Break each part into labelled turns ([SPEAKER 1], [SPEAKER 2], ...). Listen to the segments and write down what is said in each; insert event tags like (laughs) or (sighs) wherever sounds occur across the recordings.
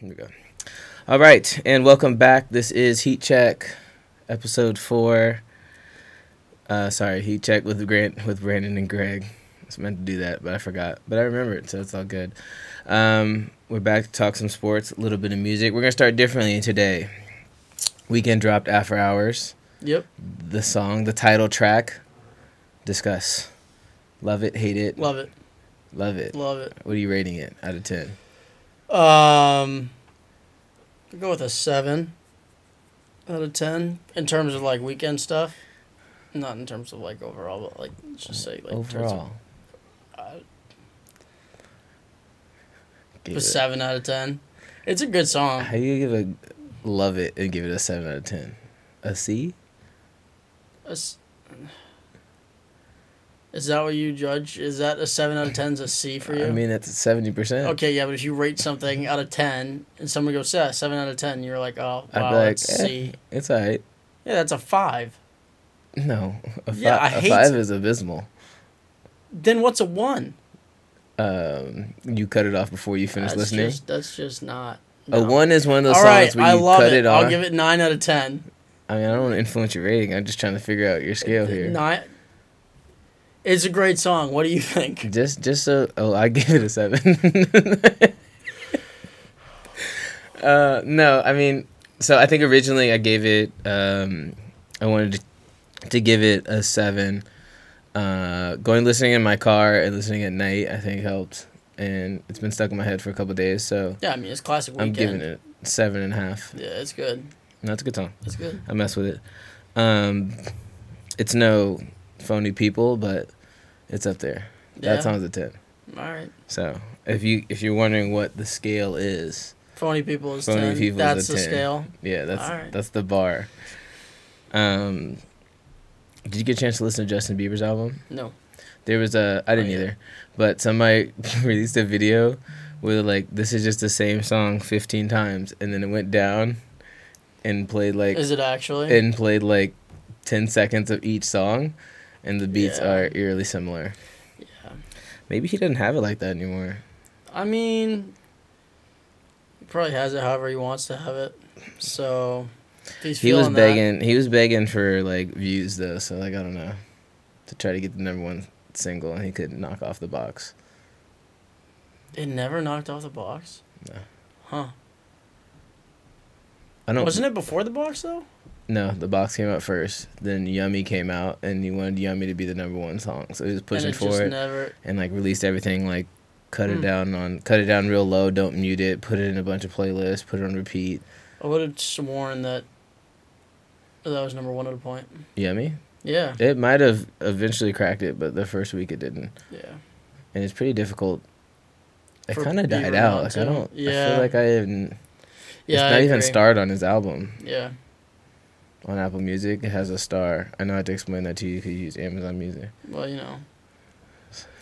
[SPEAKER 1] Here we go. All right, and welcome back. This is Heat Check, episode four. Uh, sorry, Heat Check with Grant, with Brandon and Greg. I was meant to do that, but I forgot. But I remember it, so it's all good. Um, we're back to talk some sports, a little bit of music. We're gonna start differently today. Weeknd dropped After Hours.
[SPEAKER 2] Yep.
[SPEAKER 1] The song, the title track. Discuss. Love it, hate it,
[SPEAKER 2] Love it.
[SPEAKER 1] love it.
[SPEAKER 2] Love it.
[SPEAKER 1] What are you rating it out of ten?
[SPEAKER 2] Um, I'll go with a seven out of ten in terms of like Weeknd stuff. Not in terms of like overall, but like let's just say like in terms of-
[SPEAKER 1] Overall,
[SPEAKER 2] uh, a seven out of ten. It's a good song.
[SPEAKER 1] How do you give a love it and give it a seven out of ten? A C?
[SPEAKER 2] A s- Is that what you judge? Is that a seven out of ten? Is a C for you?
[SPEAKER 1] I mean, that's seventy percent.
[SPEAKER 2] okay, yeah, but if you rate something out of ten and someone goes, yeah, seven out of ten, you're like, oh, wow,
[SPEAKER 1] like,
[SPEAKER 2] that's
[SPEAKER 1] eh.
[SPEAKER 2] C.
[SPEAKER 1] It's alright.
[SPEAKER 2] Yeah, that's a five.
[SPEAKER 1] No, a, fi-
[SPEAKER 2] Yeah, I
[SPEAKER 1] a
[SPEAKER 2] hate-
[SPEAKER 1] five is abysmal.
[SPEAKER 2] Then what's a one?
[SPEAKER 1] Um, you cut it off before you finish
[SPEAKER 2] that's
[SPEAKER 1] listening.
[SPEAKER 2] Just, that's just not.
[SPEAKER 1] A one is one of those
[SPEAKER 2] All
[SPEAKER 1] songs
[SPEAKER 2] right,
[SPEAKER 1] where
[SPEAKER 2] I
[SPEAKER 1] you
[SPEAKER 2] love
[SPEAKER 1] cut
[SPEAKER 2] it.
[SPEAKER 1] it, off.
[SPEAKER 2] I'll give it nine out of ten.
[SPEAKER 1] I mean, I don't want to influence your rating. I'm just trying to figure out your scale here.
[SPEAKER 2] Nine. It's a great song. What do you think?
[SPEAKER 1] Just, just so. Oh, I give it a seven. (laughs) uh, no, I mean, so I think originally I gave it. Um, I wanted to, to give it a seven. Uh, going listening in my car and listening at night, I think helped, and it's been stuck in my head for a couple days. So
[SPEAKER 2] Yeah, I mean it's classic
[SPEAKER 1] I'm giving it seven and a half.
[SPEAKER 2] Yeah, it's good.
[SPEAKER 1] That's a good song.
[SPEAKER 2] It's good.
[SPEAKER 1] I mess with it. Um, it's no phony people, but it's up there.
[SPEAKER 2] Yeah.
[SPEAKER 1] That song's a ten.
[SPEAKER 2] All right.
[SPEAKER 1] So if you if you're wondering what the scale is,
[SPEAKER 2] Phony people is
[SPEAKER 1] Phony
[SPEAKER 2] ten.
[SPEAKER 1] People is
[SPEAKER 2] That's
[SPEAKER 1] a
[SPEAKER 2] the
[SPEAKER 1] 10.
[SPEAKER 2] scale.
[SPEAKER 1] yeah, that's
[SPEAKER 2] right.
[SPEAKER 1] that's the bar. Um, did you get a chance to listen to Justin Bieber's album?
[SPEAKER 2] No.
[SPEAKER 1] There was a I didn't
[SPEAKER 2] Oh, yeah.
[SPEAKER 1] either, but somebody (laughs) released a video where like this is just the same song 15 times, and then it went down and played like
[SPEAKER 2] Is it actually?
[SPEAKER 1] and played like 10 seconds of each song, and the beats
[SPEAKER 2] Yeah.
[SPEAKER 1] are eerily similar.
[SPEAKER 2] yeah.
[SPEAKER 1] Maybe he doesn't have it like that anymore.
[SPEAKER 2] I mean, he probably has it however he wants to have it. So,
[SPEAKER 1] He was
[SPEAKER 2] feeling that-
[SPEAKER 1] begging. He was begging for like views though, so like I don't know, to try to get the number one single, and he could knock off the box.
[SPEAKER 2] It never knocked off the box.
[SPEAKER 1] No.
[SPEAKER 2] Huh?
[SPEAKER 1] I don't.
[SPEAKER 2] Wasn't it before the box though?
[SPEAKER 1] No, the box came out first. Then Yummy came out, and he wanted Yummy to be the number one song, so he was pushing
[SPEAKER 2] and
[SPEAKER 1] for it,
[SPEAKER 2] never.
[SPEAKER 1] and like released everything like. Cut it
[SPEAKER 2] Hmm.
[SPEAKER 1] down on, cut it down real low. Don't mute it. Put it in a bunch of playlists. Put it on repeat.
[SPEAKER 2] I would have sworn that that was number one at a point.
[SPEAKER 1] Yummy.
[SPEAKER 2] Yeah.
[SPEAKER 1] It might have eventually cracked it, but the first week it didn't,
[SPEAKER 2] Yeah.
[SPEAKER 1] and it's pretty difficult. It kind of died out. Like. I don't. I
[SPEAKER 2] Yeah.
[SPEAKER 1] feel like I haven't.
[SPEAKER 2] Yeah.
[SPEAKER 1] it's
[SPEAKER 2] I
[SPEAKER 1] not even starred on his album
[SPEAKER 2] Yeah.
[SPEAKER 1] On Apple Music. It has a star. I know I had to explain that to you because you use Amazon Music.
[SPEAKER 2] Well, you know,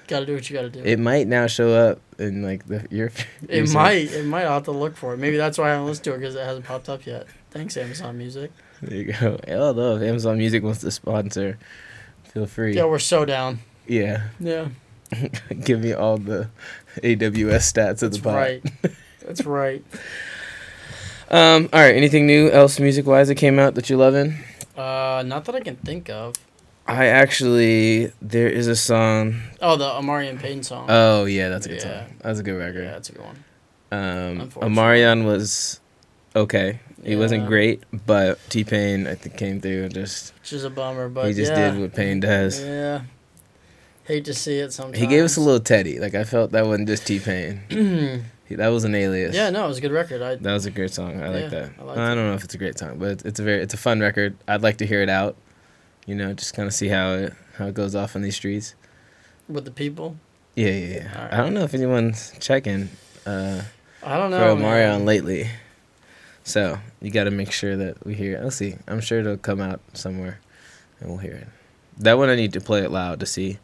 [SPEAKER 2] got to do what you got to do.
[SPEAKER 1] It might now show up in like the your. (laughs)
[SPEAKER 2] It might. It might. I'll have to look for it. Maybe that's why I haven't listened to it because it hasn't popped up yet. Thanks, Amazon Music.
[SPEAKER 1] There you go. (laughs) Although if Amazon Music wants to sponsor, feel free.
[SPEAKER 2] Yeah, we're so down.
[SPEAKER 1] Yeah,
[SPEAKER 2] Yeah, (laughs)
[SPEAKER 1] give me all the AWS stats of the pot.
[SPEAKER 2] right. That's right.
[SPEAKER 1] Um. All right. Anything new else music wise that came out that you're loving?
[SPEAKER 2] Uh, not that I can think of.
[SPEAKER 1] I actually there is a song.
[SPEAKER 2] Oh, the Amari and Payne song.
[SPEAKER 1] Oh yeah, that's a good
[SPEAKER 2] Yeah.
[SPEAKER 1] song. That's a good record.
[SPEAKER 2] yeah, that's a good one.
[SPEAKER 1] Um. Omarion was okay. He wasn't great, but T Pain I think came through and just
[SPEAKER 2] Which is a bummer, but
[SPEAKER 1] he just
[SPEAKER 2] yeah.
[SPEAKER 1] did what Pain does.
[SPEAKER 2] Yeah. Hate to see it sometimes.
[SPEAKER 1] He gave us a little Teddy. Like I felt that wasn't just T Pain. (clears throat) that was an alias.
[SPEAKER 2] yeah, no, it was a good record. I
[SPEAKER 1] That was a great song. I
[SPEAKER 2] Yeah,
[SPEAKER 1] like that.
[SPEAKER 2] I
[SPEAKER 1] I, don't know if it's a great song, but it's, it's a very it's a fun record. I'd like to hear it out. You know, just kind of see how it how it goes off on these streets.
[SPEAKER 2] with the people.
[SPEAKER 1] Yeah, yeah, yeah.
[SPEAKER 2] Alright.
[SPEAKER 1] I don't know if anyone's checking uh,
[SPEAKER 2] I don't
[SPEAKER 1] for
[SPEAKER 2] know.
[SPEAKER 1] Omarion
[SPEAKER 2] man.
[SPEAKER 1] lately. So you got to make sure that we hear it. Let's see. I'm sure it'll come out somewhere, and we'll hear it. That one I need to play it loud to see.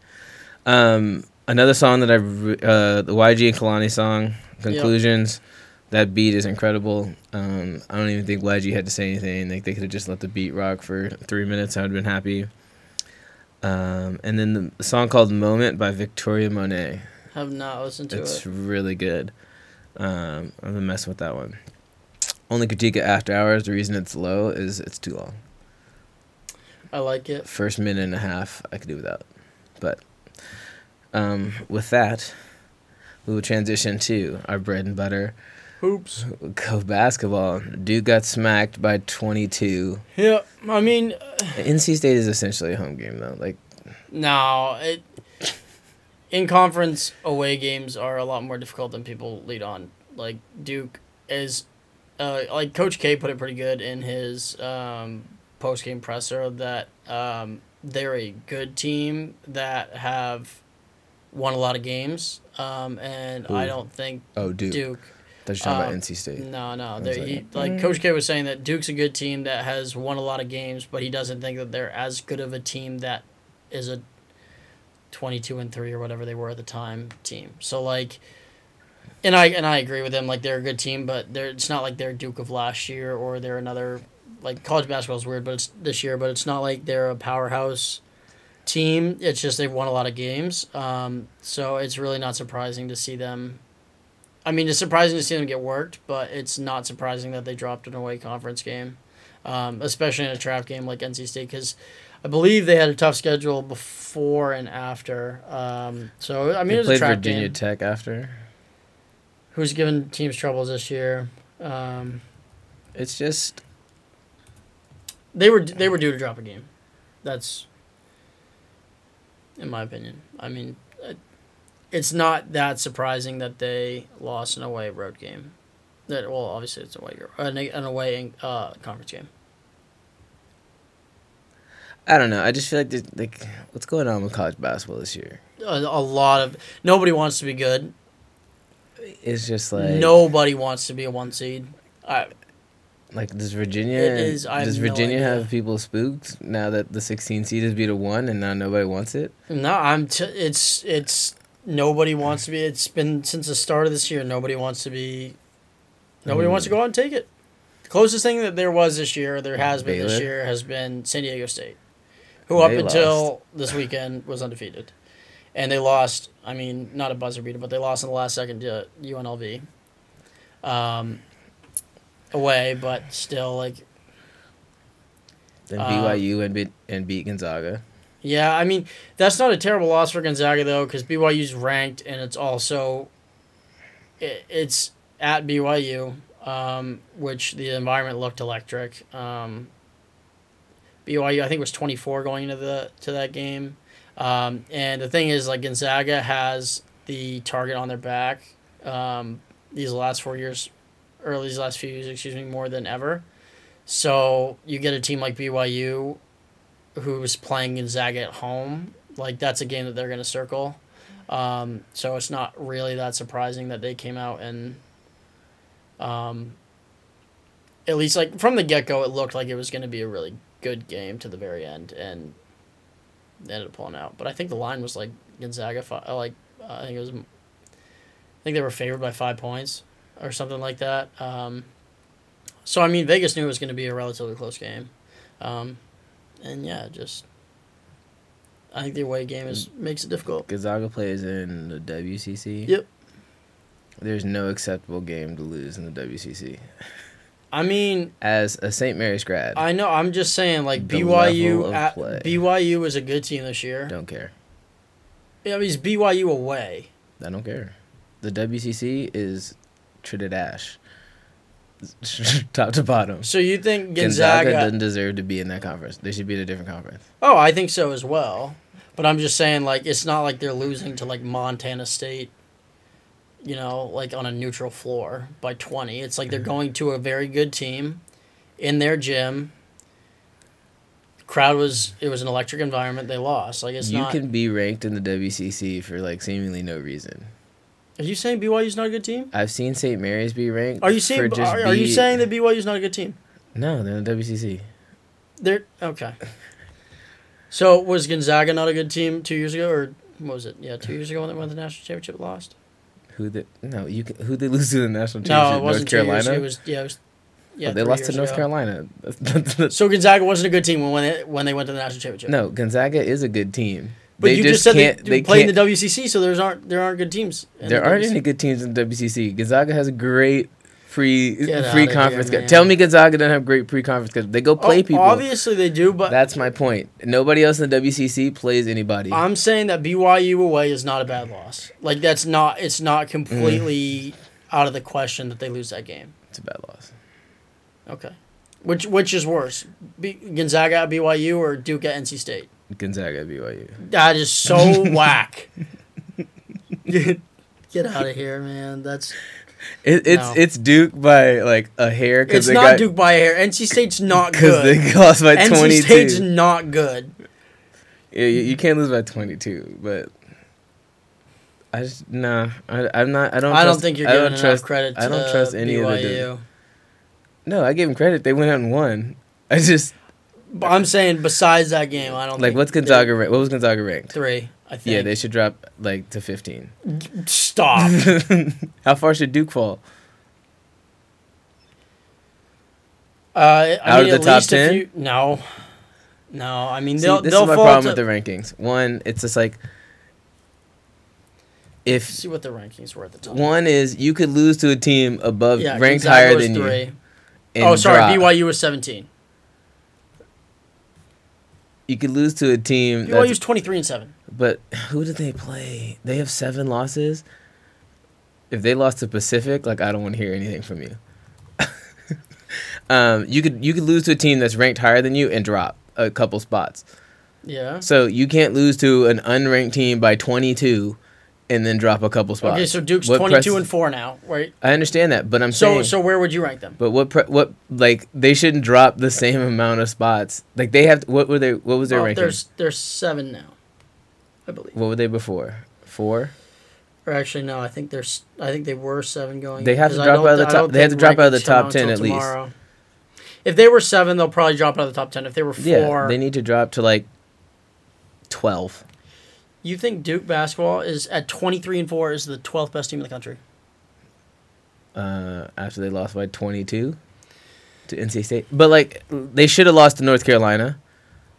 [SPEAKER 1] Um, another song that I uh, the YG and Kehlani song, Konclusions. That beat is incredible. Um, I don't even think YG had to say anything. Like they could have just let the beat rock for three minutes. I would have been happy. Um, and then the song called "Moment" by Victoria Monet.
[SPEAKER 2] Have not listened to
[SPEAKER 1] It's
[SPEAKER 2] it.
[SPEAKER 1] It's really good. Um, I'm gonna mess with that one. Only critique of After Hours. The reason it's low is it's too long.
[SPEAKER 2] I like it.
[SPEAKER 1] First minute and a half, I could do without. But um, with that, we will transition to our bread and butter.
[SPEAKER 2] Hoops.
[SPEAKER 1] Go basketball. Duke got smacked by 22.
[SPEAKER 2] Yeah, I mean,
[SPEAKER 1] NC State is essentially a home game though. Like
[SPEAKER 2] no, it. In conference, away games are a lot more difficult than people lead on. Like Duke is, uh, like Coach K put it pretty good in his um, post game presser that um, they're a good team that have won a lot of games, um, and I don't think
[SPEAKER 1] oh Duke.
[SPEAKER 2] Duke
[SPEAKER 1] were talking
[SPEAKER 2] Um,
[SPEAKER 1] about NC State.
[SPEAKER 2] No, no. They,
[SPEAKER 1] like,
[SPEAKER 2] he, like
[SPEAKER 1] mm.
[SPEAKER 2] Coach K was saying that Duke's a good team that has won a lot of games, but he doesn't think that they're as good of a team that is a twenty-two and three or whatever they were at the time team. So like, and I and I agree with him. Like they're a good team, but they're it's not like they're Duke of last year or they're another like college basketball is weird, but it's this year. But it's not like they're a powerhouse team. It's just they've won a lot of games. Um, so it's really not surprising to see them. I mean, it's surprising to see them get worked, but it's not surprising that they dropped an away conference game, um, especially in a trap game like NC State, because I believe they had a tough schedule before and after. Um, so I mean,
[SPEAKER 1] they
[SPEAKER 2] it was a
[SPEAKER 1] played
[SPEAKER 2] trap
[SPEAKER 1] Virginia
[SPEAKER 2] game.
[SPEAKER 1] Tech after.
[SPEAKER 2] Who's given teams troubles this year? Um,
[SPEAKER 1] It's just
[SPEAKER 2] they were they were due to drop a game. That's, in my opinion. I mean, uh, it's not that surprising that they lost an away road game. That well, obviously it's away an, an away uh, conference game.
[SPEAKER 1] I don't know. I just feel like there's, like what's going on with college basketball this year.
[SPEAKER 2] A, a lot of nobody wants to be good.
[SPEAKER 1] It's just like
[SPEAKER 2] nobody wants to be a one seed. I,
[SPEAKER 1] Like does Virginia
[SPEAKER 2] It is- I have
[SPEAKER 1] does
[SPEAKER 2] no
[SPEAKER 1] Virginia
[SPEAKER 2] idea.
[SPEAKER 1] have people spooked now that the 16 seed is beat a one and now nobody wants it?
[SPEAKER 2] no, I'm. T- it's it's nobody wants to be. It's been since the start of this year. Nobody wants to be. Nobody wants to go out and take it. The closest thing that there was this year, there has been this year, has been San Diego State, who up
[SPEAKER 1] They
[SPEAKER 2] until this weekend was undefeated, and they lost. I mean, not a buzzer beater, but they lost in the last second to UNLV. Um, away, but still, like
[SPEAKER 1] Then
[SPEAKER 2] Uh,
[SPEAKER 1] BYU and beat and beat Gonzaga.
[SPEAKER 2] Yeah, I mean that's not a terrible loss for Gonzaga though, because BYU's ranked and it's also it, it's at BYU, um, which the environment looked electric. Um, BYU I think was twenty four going into the to that game, um, and the thing is like Gonzaga has the target on their back um, these last four years, or these last few years, excuse me, more than ever. So you get a team like BYU who's playing Gonzaga at home, like that's a game that they're going to circle. Um, so it's not really that surprising that they came out and, um, at least like from the get go, it looked like it was going to be a really good game to the very end, and they ended up pulling out. But I think the line was like Gonzaga, like I think it was, I think they were favored by five points or something like that. Um, so I mean, Vegas knew it was going to be a relatively close game. Um, and yeah, just I think the away game is makes it difficult.
[SPEAKER 1] Gonzaga plays in the WCC.
[SPEAKER 2] Yep.
[SPEAKER 1] There's no acceptable game to lose in the WCC. (laughs)
[SPEAKER 2] I mean,
[SPEAKER 1] As a St. Mary's grad,
[SPEAKER 2] I know. I'm just saying, like BYU at
[SPEAKER 1] play.
[SPEAKER 2] BYU is a good team this year.
[SPEAKER 1] don't care.
[SPEAKER 2] Yeah, I mean, it's BYU away.
[SPEAKER 1] I don't care. The WCC is treated ash, (laughs) top to bottom.
[SPEAKER 2] So you think
[SPEAKER 1] Gonzaga,
[SPEAKER 2] Gonzaga?
[SPEAKER 1] doesn't deserve to be in that conference. They should be in a different conference.
[SPEAKER 2] oh, I think so as well. But I'm just saying, like, it's not like they're losing to like Montana State. You know, like on a neutral floor by 20. It's like they're mm-hmm. going to a very good team, in their gym. Crowd was it was an electric environment. They lost. Like it's
[SPEAKER 1] you
[SPEAKER 2] not.
[SPEAKER 1] can be ranked in the WCC for like seemingly no reason.
[SPEAKER 2] Are you saying BYU's not a good team?
[SPEAKER 1] I've seen St. Mary's be ranked.
[SPEAKER 2] Are you saying are, are you
[SPEAKER 1] be-
[SPEAKER 2] saying that BYU's not a good team?
[SPEAKER 1] No, they're in the WCC.
[SPEAKER 2] They're okay. So was Gonzaga not a good team two years ago, or what was it? Yeah, two years ago when they won the national championship, lost.
[SPEAKER 1] Who they no you can, who they lose to the national championship?
[SPEAKER 2] No, it wasn't
[SPEAKER 1] North
[SPEAKER 2] two years.
[SPEAKER 1] Carolina.
[SPEAKER 2] It was yeah, it was. Yeah,
[SPEAKER 1] Oh, they lost to North
[SPEAKER 2] ago.
[SPEAKER 1] Carolina.
[SPEAKER 2] So Gonzaga wasn't a good team when when they, when they went to the national championship.
[SPEAKER 1] no, Gonzaga is a good team.
[SPEAKER 2] But
[SPEAKER 1] they
[SPEAKER 2] you
[SPEAKER 1] just
[SPEAKER 2] just said
[SPEAKER 1] can't.
[SPEAKER 2] they,
[SPEAKER 1] They
[SPEAKER 2] play in the WCC, so there's aren't there aren't good teams.
[SPEAKER 1] There
[SPEAKER 2] the
[SPEAKER 1] aren't
[SPEAKER 2] WCC.
[SPEAKER 1] any good teams in the WCC. Gonzaga has a great pre
[SPEAKER 2] Get
[SPEAKER 1] pre conference.
[SPEAKER 2] here,
[SPEAKER 1] Tell me Gonzaga doesn't have great pre conference because They go play
[SPEAKER 2] Oh,
[SPEAKER 1] people.
[SPEAKER 2] Obviously they do, but
[SPEAKER 1] That's my point. Nobody else in the WCC plays anybody.
[SPEAKER 2] I'm saying that BYU away is not a bad loss. Like that's not it's not
[SPEAKER 1] Mm.
[SPEAKER 2] completely out of the question that they lose that game.
[SPEAKER 1] it's a bad loss.
[SPEAKER 2] Okay. Which which is worse, B- Gonzaga at BYU or Duke at NC State?
[SPEAKER 1] Gonzaga BYU.
[SPEAKER 2] That is so (laughs) whack. (laughs) Get, get out of here, man. That's
[SPEAKER 1] It, it's
[SPEAKER 2] No.
[SPEAKER 1] it's Duke by like a hair
[SPEAKER 2] it's not
[SPEAKER 1] got
[SPEAKER 2] Duke by a hair. NC State's not (laughs)
[SPEAKER 1] because
[SPEAKER 2] good.
[SPEAKER 1] they lost by
[SPEAKER 2] NC
[SPEAKER 1] twenty
[SPEAKER 2] State's not good.
[SPEAKER 1] Yeah, you, you can't lose by twenty two, but. I just nah. I, I'm not. I don't.
[SPEAKER 2] I don't think you're giving enough
[SPEAKER 1] trust.
[SPEAKER 2] credit to
[SPEAKER 1] I don't trust any
[SPEAKER 2] BYU.
[SPEAKER 1] of the. No, I gave them credit. They went out and won. I just
[SPEAKER 2] I'm saying besides that game, I don't
[SPEAKER 1] like what's Gonzaga ranked? What was Gonzaga ranked?
[SPEAKER 2] three. I think.
[SPEAKER 1] Yeah, they should drop like to fifteen.
[SPEAKER 2] stop. (laughs)
[SPEAKER 1] How far should Duke fall?
[SPEAKER 2] Uh, I
[SPEAKER 1] Out of the
[SPEAKER 2] at
[SPEAKER 1] top
[SPEAKER 2] least a
[SPEAKER 1] 10?
[SPEAKER 2] few- no, no. I mean,
[SPEAKER 1] See,
[SPEAKER 2] they'll
[SPEAKER 1] this
[SPEAKER 2] they'll
[SPEAKER 1] is my
[SPEAKER 2] fall
[SPEAKER 1] problem
[SPEAKER 2] to,
[SPEAKER 1] with the rankings. One, it's just like if
[SPEAKER 2] see what the rankings were at the time.
[SPEAKER 1] one is you could lose to a team above ranked higher than you. and
[SPEAKER 2] Oh, sorry,
[SPEAKER 1] drop.
[SPEAKER 2] BYU was seventeen.
[SPEAKER 1] You could lose to a team.
[SPEAKER 2] BYU was
[SPEAKER 1] That's,
[SPEAKER 2] twenty three and seven.
[SPEAKER 1] but who did they play? They have seven losses. If they lost to Pacific, like I don't want to hear anything from you. (laughs) um, you could you could lose to a team that's ranked higher than you and drop a couple spots.
[SPEAKER 2] Yeah.
[SPEAKER 1] So you can't lose to an unranked team by 22 and then drop a couple spots.
[SPEAKER 2] Okay, so Duke's
[SPEAKER 1] What
[SPEAKER 2] twenty two
[SPEAKER 1] press-
[SPEAKER 2] and four now, right?
[SPEAKER 1] I understand that, but I'm
[SPEAKER 2] So
[SPEAKER 1] saying
[SPEAKER 2] so where would you rank them?
[SPEAKER 1] but what pre- what like they shouldn't drop the same amount of spots. Like they have what were they what was their
[SPEAKER 2] Well,
[SPEAKER 1] ranking?
[SPEAKER 2] there's there's seven now, I believe.
[SPEAKER 1] What were they before? 4?
[SPEAKER 2] Or actually, no. I think there's. I think they were seven going.
[SPEAKER 1] They have to drop out of the top- they have to drop out of the top 10
[SPEAKER 2] until
[SPEAKER 1] at least.
[SPEAKER 2] If they were seven, they'll probably drop out of the top ten. If they were four,
[SPEAKER 1] Yeah, they need to drop to like 12.
[SPEAKER 2] You think Duke basketball is at twenty three and four is the twelfth best team in the country?
[SPEAKER 1] Uh, after they lost by 22 to NC State. But like they should have lost to North Carolina.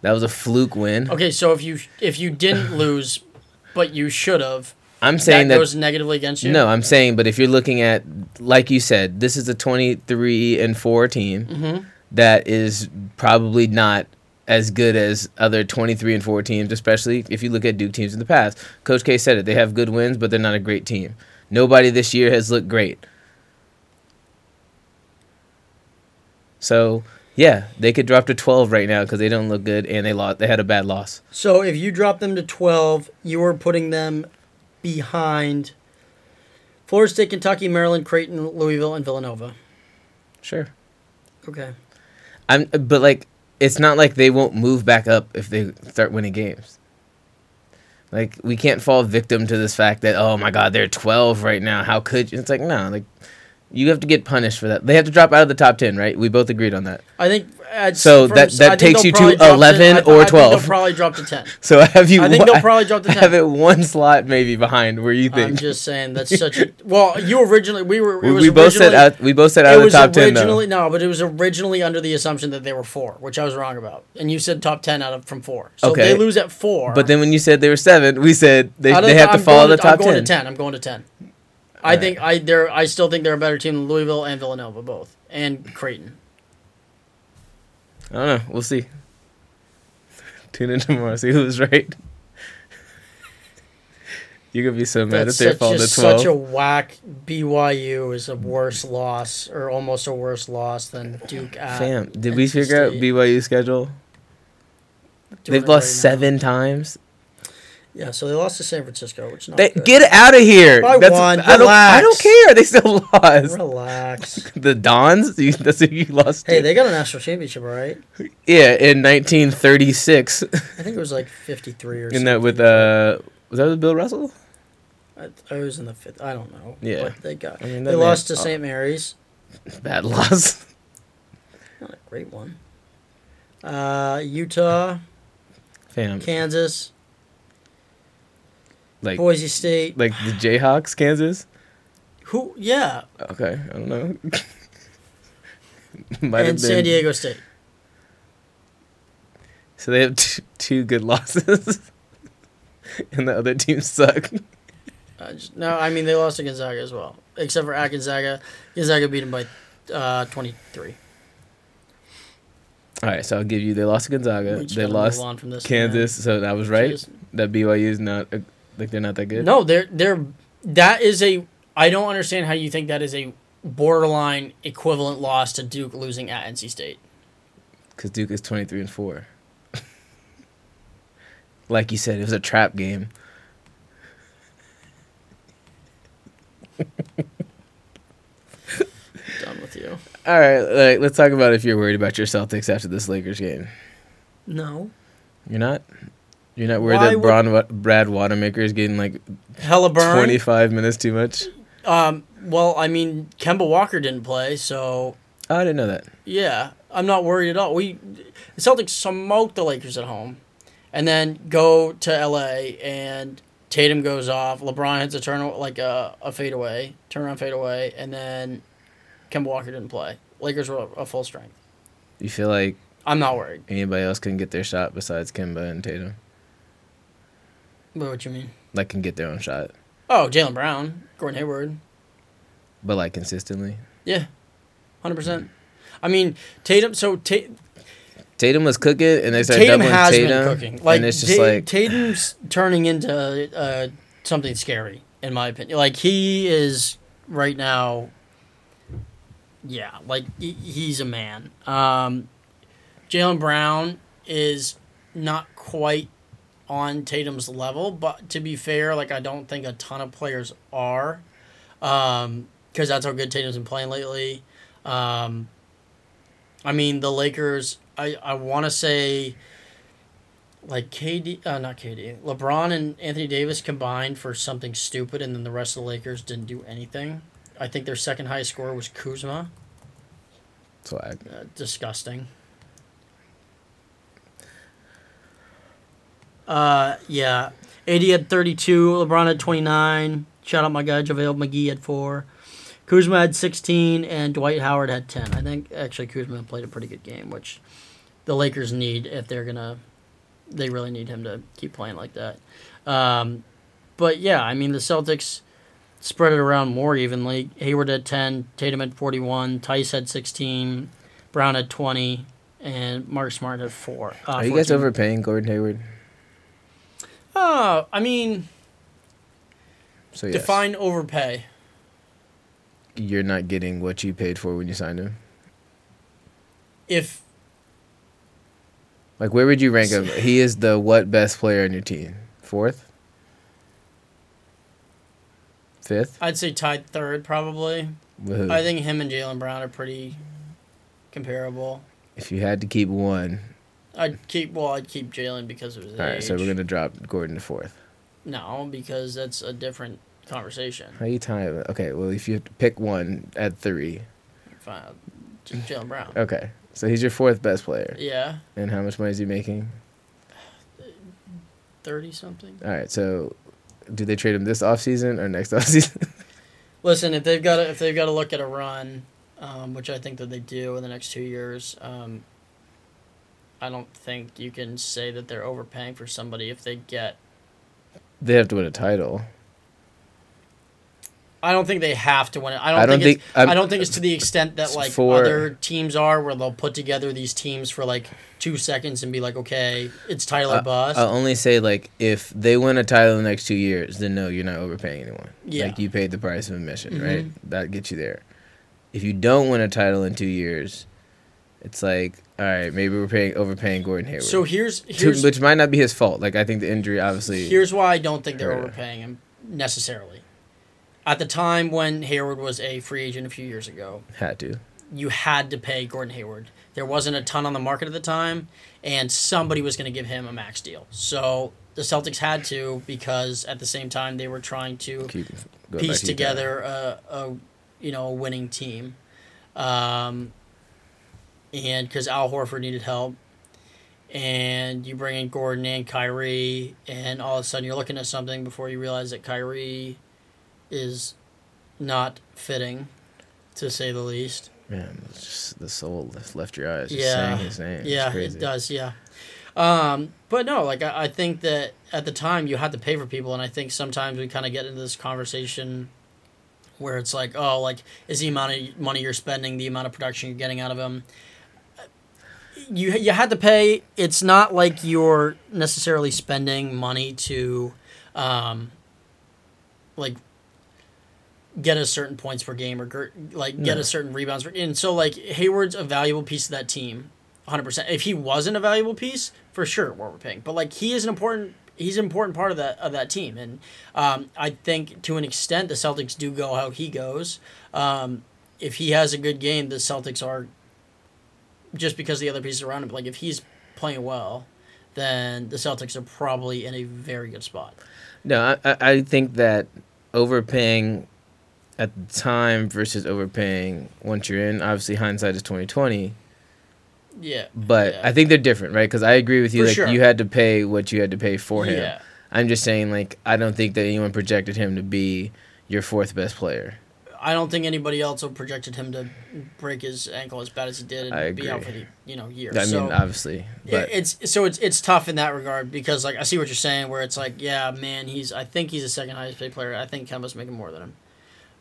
[SPEAKER 1] That was a fluke win.
[SPEAKER 2] Okay, so if you if you didn't (laughs) lose, but you should have,
[SPEAKER 1] I'm saying
[SPEAKER 2] that
[SPEAKER 1] that
[SPEAKER 2] goes negatively against you.
[SPEAKER 1] No, I'm saying, but if you're looking at, like you said, this is a 23 and 4 team
[SPEAKER 2] Mhm.
[SPEAKER 1] that is probably not as good as other 23 and 4 teams, especially if you look at Duke teams in the past. Coach K said it. They have good wins, but they're not a great team. Nobody this year has looked great. So, yeah, they could drop to 12 right now because they don't look good and they lost. They had a bad loss.
[SPEAKER 2] So if you drop them to twelve, you are putting them behind Florida State, Kentucky, Maryland, Creighton, Louisville, and Villanova.
[SPEAKER 1] Sure.
[SPEAKER 2] Okay.
[SPEAKER 1] I'm, but like, it's not like they won't move back up if they start winning games. Like, we can't fall victim to this fact that oh my god, they're 12 right now. How could you? It's like no, like, you have to get punished for that. They have to drop out of the top 10, right? We both agreed on that.
[SPEAKER 2] I think. uh,
[SPEAKER 1] So
[SPEAKER 2] from-
[SPEAKER 1] that- that
[SPEAKER 2] I
[SPEAKER 1] takes you to
[SPEAKER 2] probably drop
[SPEAKER 1] 11
[SPEAKER 2] I- I
[SPEAKER 1] or
[SPEAKER 2] think
[SPEAKER 1] 12.
[SPEAKER 2] They'll probably drop to ten. (laughs)
[SPEAKER 1] So have you?
[SPEAKER 2] I think they'll probably drop to
[SPEAKER 1] I (laughs) have it one slot maybe behind where you think.
[SPEAKER 2] I'm just saying that's (laughs) such a well. You originally we were.
[SPEAKER 1] We, we both said out. We both said out of the top 10 though.
[SPEAKER 2] originally no, but it was originally under the assumption that they were four, which I was wrong about. And you said top ten out of from four. So
[SPEAKER 1] Okay.
[SPEAKER 2] they lose at four.
[SPEAKER 1] But then when you said they were seven, we said they, they
[SPEAKER 2] the-
[SPEAKER 1] have to
[SPEAKER 2] I'm
[SPEAKER 1] follow
[SPEAKER 2] going
[SPEAKER 1] the top
[SPEAKER 2] I'm going
[SPEAKER 1] 10.
[SPEAKER 2] to ten. I'm going to ten. I think I they're I still think they're a better team than Louisville and Villanova both and Creighton.
[SPEAKER 1] I don't know. We'll see. (laughs) Tune in tomorrow. See who's right. (laughs) You're gonna be so mad
[SPEAKER 2] That's
[SPEAKER 1] if they fall to twelve.
[SPEAKER 2] such a whack. BYU is a worse loss or almost a worse loss than Duke at.
[SPEAKER 1] Fam, did we figure out
[SPEAKER 2] State.
[SPEAKER 1] BYU schedule?
[SPEAKER 2] Doing
[SPEAKER 1] They've lost
[SPEAKER 2] right
[SPEAKER 1] seven times.
[SPEAKER 2] Yeah, so they lost to San Francisco, which is not
[SPEAKER 1] They
[SPEAKER 2] good.
[SPEAKER 1] get out of here.
[SPEAKER 2] By one,
[SPEAKER 1] I don't. I don't care. They still (laughs) lost.
[SPEAKER 2] Relax. (laughs)
[SPEAKER 1] The Dons. (laughs) That's who you lost.
[SPEAKER 2] Hey,
[SPEAKER 1] to.
[SPEAKER 2] they got a national championship, all right?
[SPEAKER 1] yeah, in 1936.
[SPEAKER 2] I think it was like 53 or
[SPEAKER 1] in
[SPEAKER 2] something.
[SPEAKER 1] that with uh, was that with Bill Russell?
[SPEAKER 2] I, I was in the fifth. I don't know.
[SPEAKER 1] Yeah.
[SPEAKER 2] But they got.
[SPEAKER 1] I mean,
[SPEAKER 2] They lost to St. Mary's.
[SPEAKER 1] oh, bad loss.
[SPEAKER 2] Not a great one. Uh, Utah,
[SPEAKER 1] Fam,
[SPEAKER 2] Kansas,
[SPEAKER 1] like
[SPEAKER 2] Boise State.
[SPEAKER 1] like the Jayhawks, Kansas.
[SPEAKER 2] Who? Yeah,
[SPEAKER 1] Okay, I don't know. (laughs) Might
[SPEAKER 2] and San Diego State.
[SPEAKER 1] So they have two, two good (laughs) losses. and the other teams suck.
[SPEAKER 2] Uh, just, no, I mean they lost to Gonzaga as well, except for at Gonzaga. Gonzaga beat them by uh, twenty three.
[SPEAKER 1] All right, so I'll give you. They lost to Gonzaga. They lost
[SPEAKER 2] move on from this,
[SPEAKER 1] Kansas, so that was right.
[SPEAKER 2] Just-
[SPEAKER 1] That BYU is not uh, like they're not that good.
[SPEAKER 2] No, they're they're that is a. I don't understand how you think that is a borderline equivalent loss to Duke losing at NC State.
[SPEAKER 1] because Duke is twenty three and four. (laughs) like you said, it was a trap game. (laughs)
[SPEAKER 2] Done with you.
[SPEAKER 1] All right, like, let's talk about if you're worried about your Celtics after this Lakers game.
[SPEAKER 2] No.
[SPEAKER 1] You're not. You're not worried
[SPEAKER 2] Why
[SPEAKER 1] that
[SPEAKER 2] would-
[SPEAKER 1] Braun, Wa- Brad Wanamaker is getting like
[SPEAKER 2] Hella burn.
[SPEAKER 1] 25 minutes too much.
[SPEAKER 2] Um. Well, I mean, Kemba Walker didn't play, so
[SPEAKER 1] Oh, I didn't know that.
[SPEAKER 2] yeah, I'm not worried at all. We the Celtics smoked the Lakers at home, and then go to LA and Tatum goes off. LeBron hits a turn like a a fadeaway, turnaround fadeaway, and then Kemba Walker didn't play. Lakers were a full strength.
[SPEAKER 1] You feel like
[SPEAKER 2] I'm not worried.
[SPEAKER 1] anybody else can get their shot besides Kemba and Tatum?
[SPEAKER 2] What, what you mean?
[SPEAKER 1] Like can get their own shot,
[SPEAKER 2] Oh, Jaylen Brown, Gordon Hayward.
[SPEAKER 1] but like consistently.
[SPEAKER 2] Yeah, hundred percent. I mean Tatum. So Ta-
[SPEAKER 1] Tatum was cooking, and they started
[SPEAKER 2] Tatum
[SPEAKER 1] doubling
[SPEAKER 2] has
[SPEAKER 1] Tatum,
[SPEAKER 2] been cooking. Like
[SPEAKER 1] and it's just
[SPEAKER 2] Ta-
[SPEAKER 1] like
[SPEAKER 2] Tatum's turning into uh, something scary, in my opinion. Like he is right now. Yeah, like he's a man. Um, Jaylen Brown is not quite on Tatum's level, but to be fair, like I don't think a ton of players are, because that's how good Tatum's been playing lately. Um, I mean, the Lakers. I I want to say. Like KD, uh, not KD, LeBron and Anthony Davis combined for something stupid, and then the rest of the Lakers didn't do anything. I think their second highest score was Kuzma.
[SPEAKER 1] swag.
[SPEAKER 2] Uh, disgusting. Uh, yeah. AD had 32. LeBron had 29. Shout out my guy JaVale McGee had 4. Kuzma had 16. And Dwight Howard had 10. I think actually Kuzma played a pretty good game, which the Lakers need if they're going to. They really need him to keep playing like that. Um, but yeah, I mean, the Celtics spread it around more evenly. Hayward had 10, Tatum had 41, Theis had 16, Brown had 20, and Mark Smart had 4. Uh,
[SPEAKER 1] Are you guys overpaying Gordon Hayward?
[SPEAKER 2] Uh, I mean,
[SPEAKER 1] So yes,
[SPEAKER 2] define overpay.
[SPEAKER 1] you're not getting what you paid for when you signed him.
[SPEAKER 2] If
[SPEAKER 1] Like, where would you rank him? He is the what best player on your team? Fourth, fifth.
[SPEAKER 2] I'd say tied third, probably.
[SPEAKER 1] Who?
[SPEAKER 2] I think him and Jaylen Brown are pretty comparable.
[SPEAKER 1] if you had to keep one,
[SPEAKER 2] I'd keep well. I'd keep Jaylen because of his
[SPEAKER 1] all right.
[SPEAKER 2] age.
[SPEAKER 1] So we're gonna drop Gordon to fourth.
[SPEAKER 2] no, because that's a different conversation.
[SPEAKER 1] How you time? Okay, well, if you have to pick one at three,
[SPEAKER 2] Fine, just Jaylen Brown.
[SPEAKER 1] okay. So he's your fourth best player,
[SPEAKER 2] Yeah,
[SPEAKER 1] and how much money is he making?
[SPEAKER 2] thirty something.
[SPEAKER 1] All right. So, do they trade him this offseason or next (laughs) offseason?
[SPEAKER 2] Listen, if they've got to, if they've got to look at a run, um, which I think that they do in the next two years, um, I don't think you can say that they're overpaying for somebody if they get.
[SPEAKER 1] they have to win a title.
[SPEAKER 2] I don't think they have to win it. I don't,
[SPEAKER 1] I don't
[SPEAKER 2] think.
[SPEAKER 1] think-
[SPEAKER 2] it's,
[SPEAKER 1] I'm-
[SPEAKER 2] don't think it's to the extent that like
[SPEAKER 1] For-
[SPEAKER 2] other teams are, where they'll put together these teams for like two seconds and be like, okay, it's title or bust.
[SPEAKER 1] I'll only say like if they win a title in the next two years, then no, you're not overpaying anyone.
[SPEAKER 2] Yeah.
[SPEAKER 1] Like you paid the price of admission,
[SPEAKER 2] Mhm.
[SPEAKER 1] right? That gets you there. If you don't win a title in two years, it's like all right, maybe we're paying overpaying Gordon Hayward.
[SPEAKER 2] so here's
[SPEAKER 1] To- which might not be his fault. Like I think the injury obviously.
[SPEAKER 2] Here's why I don't think they're overpaying him necessarily. At the time when Hayward was a free agent a few years ago,
[SPEAKER 1] had to.
[SPEAKER 2] you had to pay Gordon Hayward. There wasn't a ton on the market at the time, and somebody was going to give him a max deal. So the Celtics had to because at the same time they were trying to
[SPEAKER 1] Keep,
[SPEAKER 2] piece together a, a you know a winning team, um, and because Al Horford needed help, and you bring in Gordon and Kyrie, and all of a sudden you're looking at something before you realize that Kyrie is not fitting, to say the least.
[SPEAKER 1] Man, just the soul that's left your eyes. Just
[SPEAKER 2] Yeah.
[SPEAKER 1] saying his name.
[SPEAKER 2] Yeah, it does. Yeah. Um, but no, like I, I think that at the time you had to pay for people, and I think sometimes we kind of get into this conversation where it's like, oh, like is the amount of money you're spending the amount of production you're getting out of them? You you had to pay. It's not like you're necessarily spending money to, um, like get a certain points per game or like get
[SPEAKER 1] No.
[SPEAKER 2] a certain rebounds. Per, and so like Hayward's a valuable piece of that team, hundred percent. If he wasn't a valuable piece, for sure, what we're paying. But like he is an important. He's an important part of that of that team, and um, I think to an extent the Celtics do go how he goes. Um, if he has a good game, the Celtics are just because the other pieces around him. Like if he's playing well, then the Celtics are probably in a very good spot.
[SPEAKER 1] No, I, I I think that overpaying at the time versus overpaying once you're in. Obviously, hindsight is twenty twenty.
[SPEAKER 2] Yeah,
[SPEAKER 1] But
[SPEAKER 2] Yeah.
[SPEAKER 1] I think they're different, right? Because I agree with you.
[SPEAKER 2] For
[SPEAKER 1] like
[SPEAKER 2] sure.
[SPEAKER 1] you had to pay what you had to pay for him.
[SPEAKER 2] Yeah.
[SPEAKER 1] I'm just saying, like I don't think that anyone projected him to be your fourth best player.
[SPEAKER 2] I don't think anybody else projected him to break his ankle as bad as he did and be out for the you know year.
[SPEAKER 1] I
[SPEAKER 2] so
[SPEAKER 1] mean, obviously, but
[SPEAKER 2] it's so it's it's tough in that regard because like I see what you're saying where it's like yeah man he's I think he's the second highest paid player I think Kemba's making more than him,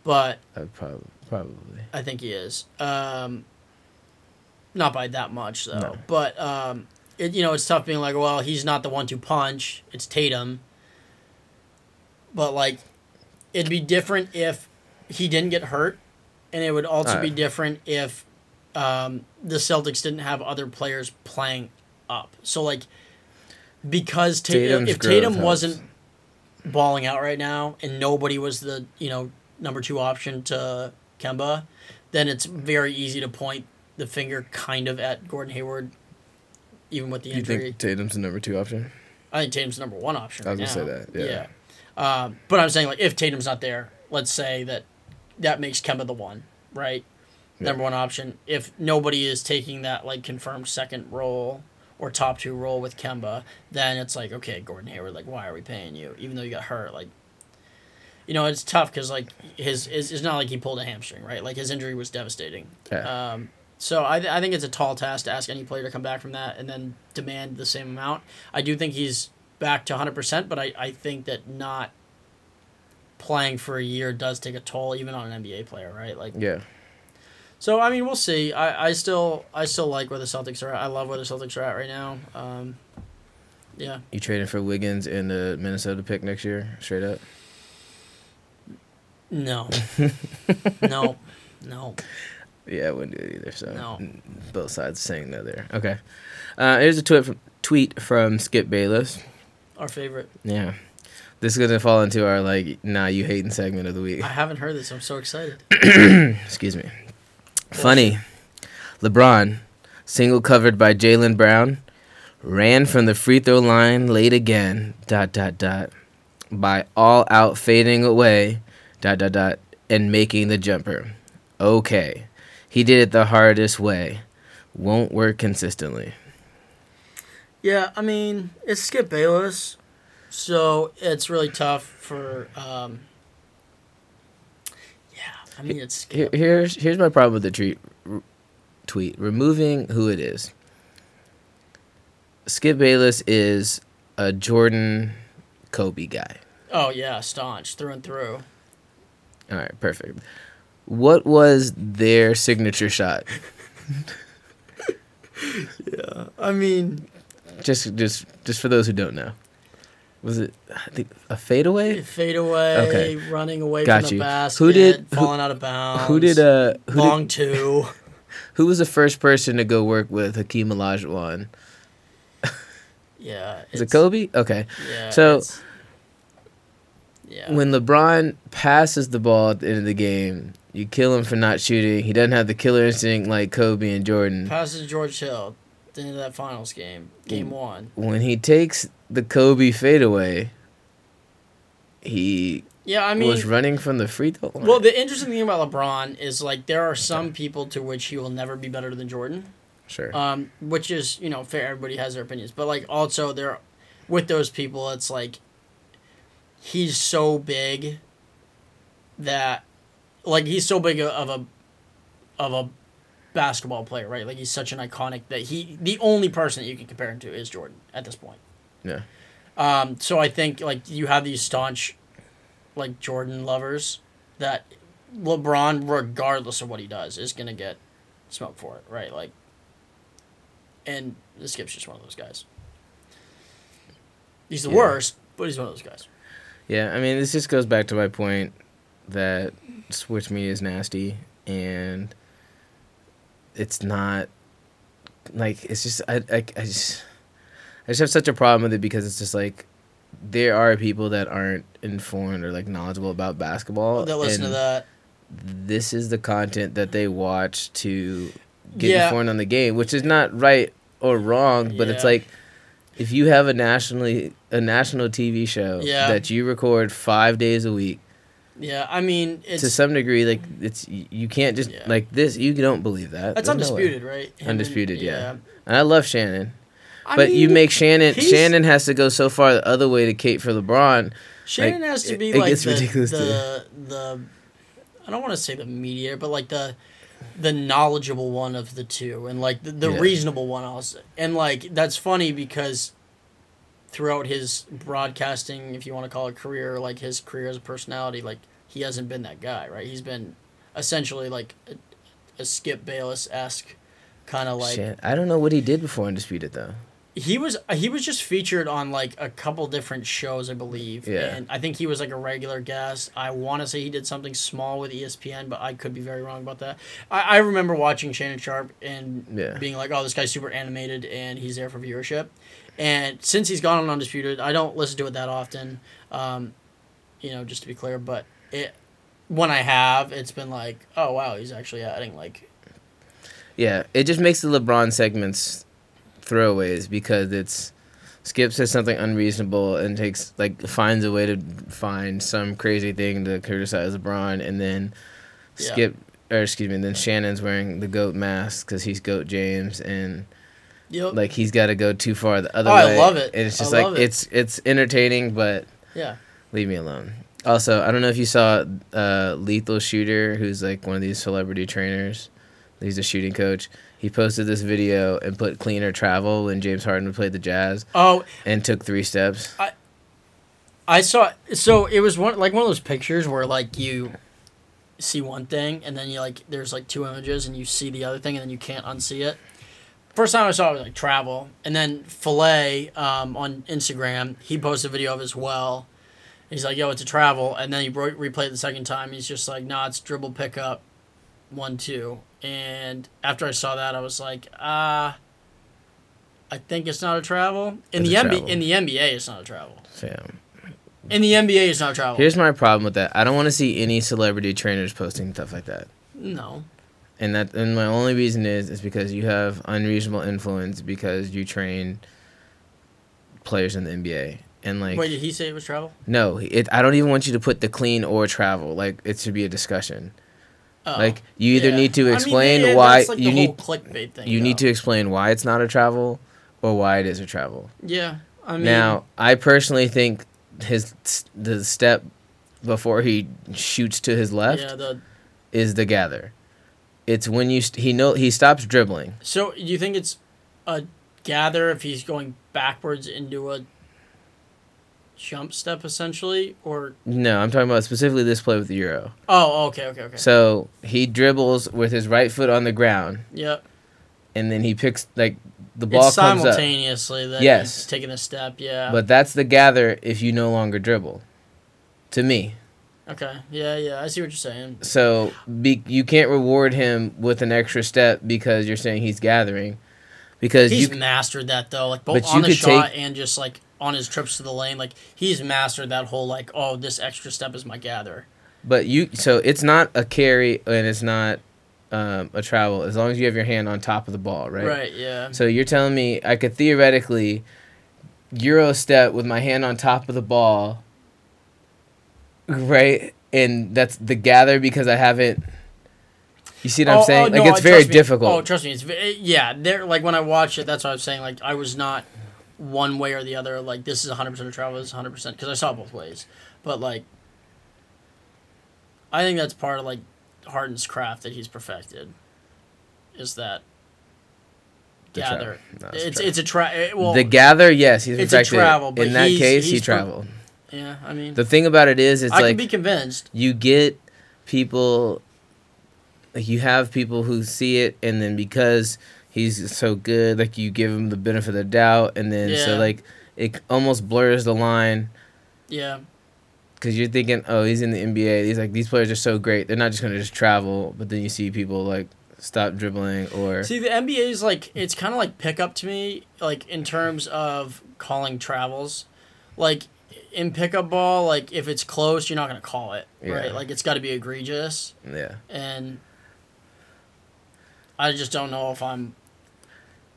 [SPEAKER 2] but
[SPEAKER 1] I probably probably.
[SPEAKER 2] I think he is. Um, not by that much though.
[SPEAKER 1] No.
[SPEAKER 2] But um, it you know it's tough being like, well, he's not the one to punch. It's Tatum. But like, it'd be different if he didn't get hurt, and it would also be different if um, the Celtics didn't have other players playing up. So like, because Ta- if Tatum wasn't balling out right now, and nobody was the you know number two option to Kemba, then it's very easy to point the finger kind of at Gordon Hayward, even with the
[SPEAKER 1] Do you think Tatum's the number two option?
[SPEAKER 2] I think Tatum's the number one option.
[SPEAKER 1] I was
[SPEAKER 2] right
[SPEAKER 1] gonna say that, yeah.
[SPEAKER 2] Um, but I'm saying like if Tatum's not there, let's say that that makes Kemba the one, right?
[SPEAKER 1] Yeah.
[SPEAKER 2] Number one option. If nobody is taking that like confirmed second role or top two role with Kemba, then it's like okay, Gordon Hayward, like why are we paying you even though you got hurt? Like, you know, it's tough because like his, his it's not like he pulled a hamstring, right? Like his injury was devastating.
[SPEAKER 1] Yeah.
[SPEAKER 2] Um, so I, th- I think it's a tall task to ask any player to come back from that and then demand the same amount. I do think he's back to 100%, but I, I think that not playing for a year does take a toll even on an NBA player, right? Like
[SPEAKER 1] yeah.
[SPEAKER 2] so I mean, we'll see. I, I still I still like where the Celtics are at. I love where the Celtics are at right now. Um, yeah.
[SPEAKER 1] You trading for Wiggins in the Minnesota pick next year, straight up.
[SPEAKER 2] No. (laughs) no. No.
[SPEAKER 1] Yeah, I wouldn't do it either. So
[SPEAKER 2] No.
[SPEAKER 1] both sides saying no there. Okay. Uh, here's a tweet from, tweet from Skip Bayless.
[SPEAKER 2] Our favorite.
[SPEAKER 1] Yeah. This is gonna fall into our like nah you hating segment of the week.
[SPEAKER 2] I haven't heard this. I'm so excited. (clears throat)
[SPEAKER 1] Excuse me. Funny. LeBron, single covered by Jaylen Brown, ran from the free throw line late again. Dot dot dot. By all out fading away. Dot dot dot. And making the jumper. Okay. He did it the hardest way. Won't work consistently.
[SPEAKER 2] Yeah, I mean, it's Skip Bayless, so it's really tough for. Um, yeah, I mean, it's
[SPEAKER 1] Here, here's here's my problem with the tweet. r- Tweet removing who it is. Skip Bayless is a Jordan Kobe guy.
[SPEAKER 2] Oh yeah, staunch through and through.
[SPEAKER 1] All right, perfect. What was their signature shot? (laughs)
[SPEAKER 2] Yeah, I mean,
[SPEAKER 1] Just just just for those who don't know. Was it I think a fadeaway?
[SPEAKER 2] fade away,
[SPEAKER 1] Okay.
[SPEAKER 2] running away
[SPEAKER 1] Got
[SPEAKER 2] from the
[SPEAKER 1] you.
[SPEAKER 2] basket,
[SPEAKER 1] Who did- who-
[SPEAKER 2] falling out of bounds.
[SPEAKER 1] Who did uh who
[SPEAKER 2] long
[SPEAKER 1] did,
[SPEAKER 2] two? (laughs)
[SPEAKER 1] who was the first person to go work with Hakeem Olajuwon? (laughs)
[SPEAKER 2] Yeah,
[SPEAKER 1] Is it Kobe? Okay.
[SPEAKER 2] Yeah.
[SPEAKER 1] So-
[SPEAKER 2] yeah,
[SPEAKER 1] When LeBron passes the ball at the end of the game, you kill him for not shooting. He doesn't have the killer instinct like Kobe and Jordan.
[SPEAKER 2] passes George Hill, the end of that finals game, game one.
[SPEAKER 1] When he takes the Kobe fadeaway, he
[SPEAKER 2] Yeah, I mean,
[SPEAKER 1] was running from the free throw line.
[SPEAKER 2] Well, the interesting thing about LeBron is like there are some people to which he will never be better than Jordan,
[SPEAKER 1] sure.
[SPEAKER 2] um, which is you know fair. Everybody has their opinions, but like also there, with those people, it's like he's so big that, like he's so big of a, of a basketball player, right? Like he's such an iconic that he the only person that you can compare him to is Jordan at this point.
[SPEAKER 1] Yeah.
[SPEAKER 2] Um, so I think like you have these staunch, like Jordan lovers that LeBron, regardless of what he does, is gonna get smoked for it, right? Like, and this Skip's just one of those guys. He's the
[SPEAKER 1] Yeah.
[SPEAKER 2] worst, but he's one of those guys.
[SPEAKER 1] Yeah, I mean, this just goes back to my point that Switch Me is nasty, and it's not like it's just I, I, I just I just have such a problem with it because it's just like there are people that aren't informed or like knowledgeable about basketball.
[SPEAKER 2] That listen to that.
[SPEAKER 1] This is the content that they watch to get
[SPEAKER 2] Yeah.
[SPEAKER 1] informed on the game, which is not right or wrong, but it's like if you have a nationally a national TV show
[SPEAKER 2] Yeah.
[SPEAKER 1] that you record five days a week,
[SPEAKER 2] Yeah, I mean it's
[SPEAKER 1] to some degree, like it's you can't just
[SPEAKER 2] Yeah.
[SPEAKER 1] like this. You don't believe that.
[SPEAKER 2] that's
[SPEAKER 1] There's no
[SPEAKER 2] undisputed, right? Him and-
[SPEAKER 1] Undisputed, yeah. And I love Shannon,
[SPEAKER 2] I
[SPEAKER 1] but you make Shannon. Shannon has to go so far the other way to Kate for LeBron.
[SPEAKER 2] Shannon
[SPEAKER 1] like,
[SPEAKER 2] has to be
[SPEAKER 1] it
[SPEAKER 2] like
[SPEAKER 1] gets
[SPEAKER 2] the,
[SPEAKER 1] ridiculous
[SPEAKER 2] the the I don't want to say the media, but like the the knowledgeable one of the two, and like the, the
[SPEAKER 1] Yeah.
[SPEAKER 2] reasonable one also. And like that's funny because throughout his broadcasting, if you want to call it career, like his career as a personality, like he hasn't been that guy, right? He's been essentially like a, a Skip Bayless esque kind of like
[SPEAKER 1] Shan- I don't know what he did before Undisputed though.
[SPEAKER 2] He was he was just featured on like a couple different shows, I believe.
[SPEAKER 1] Yeah.
[SPEAKER 2] And I think he was like a regular guest. I want to say he did something small with ESPN, but I could be very wrong about that. I, I remember watching Shannon Sharpe and
[SPEAKER 1] Yeah.
[SPEAKER 2] being like, "Oh, this guy's super animated and he's there for viewership." And since he's gone on Undisputed, I don't listen to it that often. Um, you know, just to be clear, but it when I have, it's been like, "Oh wow, he's actually adding like."
[SPEAKER 1] Yeah, it just makes the LeBron segments throwaways because it's Skip says something unreasonable and takes like finds a way to find some crazy thing to criticize LeBron, and then
[SPEAKER 2] Yeah.
[SPEAKER 1] Skip or excuse me, then Shannon's wearing the goat mask because he's Goat James, and
[SPEAKER 2] Yep.
[SPEAKER 1] like he's got to go too far the other
[SPEAKER 2] Oh, I love it.
[SPEAKER 1] And it's
[SPEAKER 2] I
[SPEAKER 1] just like
[SPEAKER 2] it.
[SPEAKER 1] it's it's entertaining, but
[SPEAKER 2] yeah.
[SPEAKER 1] leave me alone. Also, I don't know if you saw uh, Lethal Shooter, who's like one of these celebrity trainers. He's a shooting coach. He posted this video and put cleaner travel when James Harden played the Jazz
[SPEAKER 2] Oh,
[SPEAKER 1] and took three steps.
[SPEAKER 2] I I saw so it was one like one of those pictures where like you see one thing and then you like there's like two images and you see the other thing and then you can't unsee it. First time I saw it was like travel and then Filet um, on Instagram he posted a video of as well. He's like, "Yo, it's a travel," and then he re- replayed it the second time. He's just like, "Nah, it's dribble pickup, one two." And after I saw that, I was like, "Ah." I think it's not a travel. In
[SPEAKER 1] It's
[SPEAKER 2] the NBA, in the NBA, it's not a travel.
[SPEAKER 1] Fam.
[SPEAKER 2] In the NBA, it's not travel.
[SPEAKER 1] Here's my problem with that. I don't want to see any celebrity trainers posting stuff like that.
[SPEAKER 2] no.
[SPEAKER 1] And that and my only reason is is because you have unreasonable influence because you train players in the NBA. And like
[SPEAKER 2] Wait, did he say it was travel?
[SPEAKER 1] no, it I don't even want you to put the clean or travel. Like it should be a discussion.
[SPEAKER 2] Oh.
[SPEAKER 1] Like you either
[SPEAKER 2] Yeah.
[SPEAKER 1] need to
[SPEAKER 2] I mean,
[SPEAKER 1] explain
[SPEAKER 2] yeah,
[SPEAKER 1] why
[SPEAKER 2] like
[SPEAKER 1] you need
[SPEAKER 2] clickbait thing.
[SPEAKER 1] you need to explain why it's not a travel or why it is a travel.
[SPEAKER 2] Yeah, I mean,
[SPEAKER 1] now, I personally think his the step before he shoots to his left
[SPEAKER 2] yeah. The
[SPEAKER 1] is the gather. It's when you st- he know he stops dribbling.
[SPEAKER 2] so you think it's a gather if he's going backwards into a jump step essentially, or
[SPEAKER 1] No, I'm talking about specifically this play with the Euro.
[SPEAKER 2] oh, okay, okay, okay.
[SPEAKER 1] So he dribbles with his right foot on the ground,
[SPEAKER 2] yep
[SPEAKER 1] and then he picks like the ball
[SPEAKER 2] it's
[SPEAKER 1] comes up.
[SPEAKER 2] simultaneously that
[SPEAKER 1] Yes.
[SPEAKER 2] he's taking a step. Yeah.
[SPEAKER 1] But that's the gather if you no longer dribble. To me.
[SPEAKER 2] okay. Yeah, yeah. I see what you're saying.
[SPEAKER 1] So be, you can't reward him with an extra step because you're saying he's gathering. Because
[SPEAKER 2] He's
[SPEAKER 1] you
[SPEAKER 2] mastered that though, like both on the shot
[SPEAKER 1] take-
[SPEAKER 2] and just like on his trips to the lane. Like he's mastered that whole like, oh, this extra step is my gather.
[SPEAKER 1] but you so it's not a carry and it's not um, a travel as long as you have your hand on top of the ball, right?
[SPEAKER 2] Right. yeah.
[SPEAKER 1] So you're telling me I could theoretically euro step with my hand on top of the ball, right? And that's the gather because I haven't. You see what I'm saying? like
[SPEAKER 2] no,
[SPEAKER 1] it's very
[SPEAKER 2] me.
[SPEAKER 1] difficult.
[SPEAKER 2] Oh, trust me, it's yeah. There, like when I watch it, that's what I was saying. Like I was not one way or the other. Like this is 100 percent of travel. Is 100 percent because I saw both ways. But like, I think that's part of like Harden's craft that he's perfected. is that
[SPEAKER 1] The
[SPEAKER 2] gather.
[SPEAKER 1] No,
[SPEAKER 2] it's
[SPEAKER 1] travel.
[SPEAKER 2] it's a tra- eh, well
[SPEAKER 1] the gather, yes, he's
[SPEAKER 2] it's a travel, but
[SPEAKER 1] In that case, he traveled.
[SPEAKER 2] yeah. I mean,
[SPEAKER 1] The thing about it is, it's
[SPEAKER 2] I
[SPEAKER 1] like
[SPEAKER 2] can be convinced.
[SPEAKER 1] you get people like you have people who see it and then because he's so good like you give him the benefit of the doubt and then so like it almost blurs the line
[SPEAKER 2] Yeah,
[SPEAKER 1] because you're thinking oh he's in the nba He's like these players are so great they're not just going to just travel but then you see people like stop dribbling or
[SPEAKER 2] See, the NBA is like it's kind of like pickup to me, like in terms of calling travels. Like in pickup ball, like if it's close, you're not gonna call it, right? Like it's got to be egregious,
[SPEAKER 1] yeah
[SPEAKER 2] and I just don't know if I'm.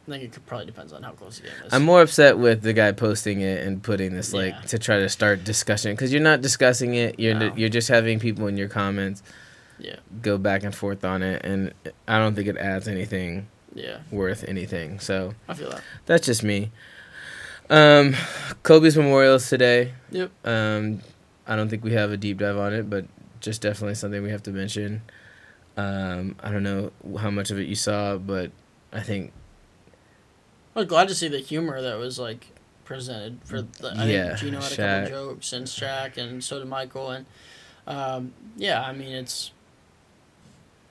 [SPEAKER 2] I think it could probably depends on how close the game is.
[SPEAKER 1] i'm more upset with the guy posting it and putting this like
[SPEAKER 2] Yeah.
[SPEAKER 1] to try to start discussion because you're not discussing it you're
[SPEAKER 2] No.
[SPEAKER 1] you're just having people in your comments
[SPEAKER 2] yeah,
[SPEAKER 1] go back and forth on it and i don't think it adds anything
[SPEAKER 2] yeah,
[SPEAKER 1] worth anything so
[SPEAKER 2] I feel that.
[SPEAKER 1] that's just me um kobe's memorial is today
[SPEAKER 2] Yep.
[SPEAKER 1] um i don't think we have a deep dive on it but just definitely something we have to mention um i don't know how much of it you saw but i think
[SPEAKER 2] I was glad to see the humor that was like presented for the. I
[SPEAKER 1] Yeah,
[SPEAKER 2] think Geno had a
[SPEAKER 1] Shaq.
[SPEAKER 2] couple jokes and Shaq, and so did Michael, and um, yeah, I mean it's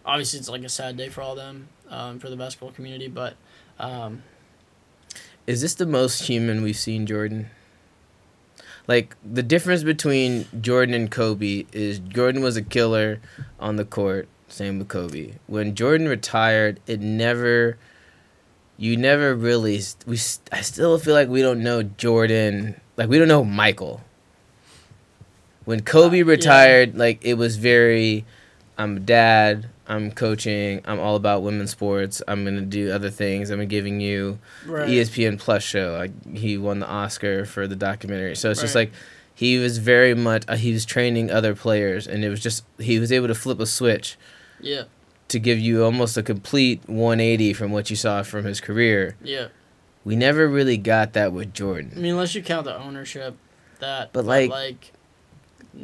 [SPEAKER 2] obviously it's like a sad day for all them, um, for the basketball community, but um,
[SPEAKER 1] is this the most human we've seen jordan like the difference between jordan and kobe is jordan was a killer on the court same with kobe when jordan retired it never you never really we i still feel like we don't know jordan like we don't know michael when kobe
[SPEAKER 2] Uh, yeah.
[SPEAKER 1] retired like it was very i'm a dad i'm coaching i'm all about women's sports i'm gonna do other things i'm giving you
[SPEAKER 2] right,
[SPEAKER 1] ESPN Plus show. Like he won the Oscar for the documentary. So it's just like he was very much uh, he was training other players, and it was just he was able to flip a switch
[SPEAKER 2] yeah,
[SPEAKER 1] to give you almost a complete 180 from what you saw from his career.
[SPEAKER 2] yeah.
[SPEAKER 1] We never really got that with Jordan.
[SPEAKER 2] I mean, unless you count the ownership, that
[SPEAKER 1] But, like-
[SPEAKER 2] like,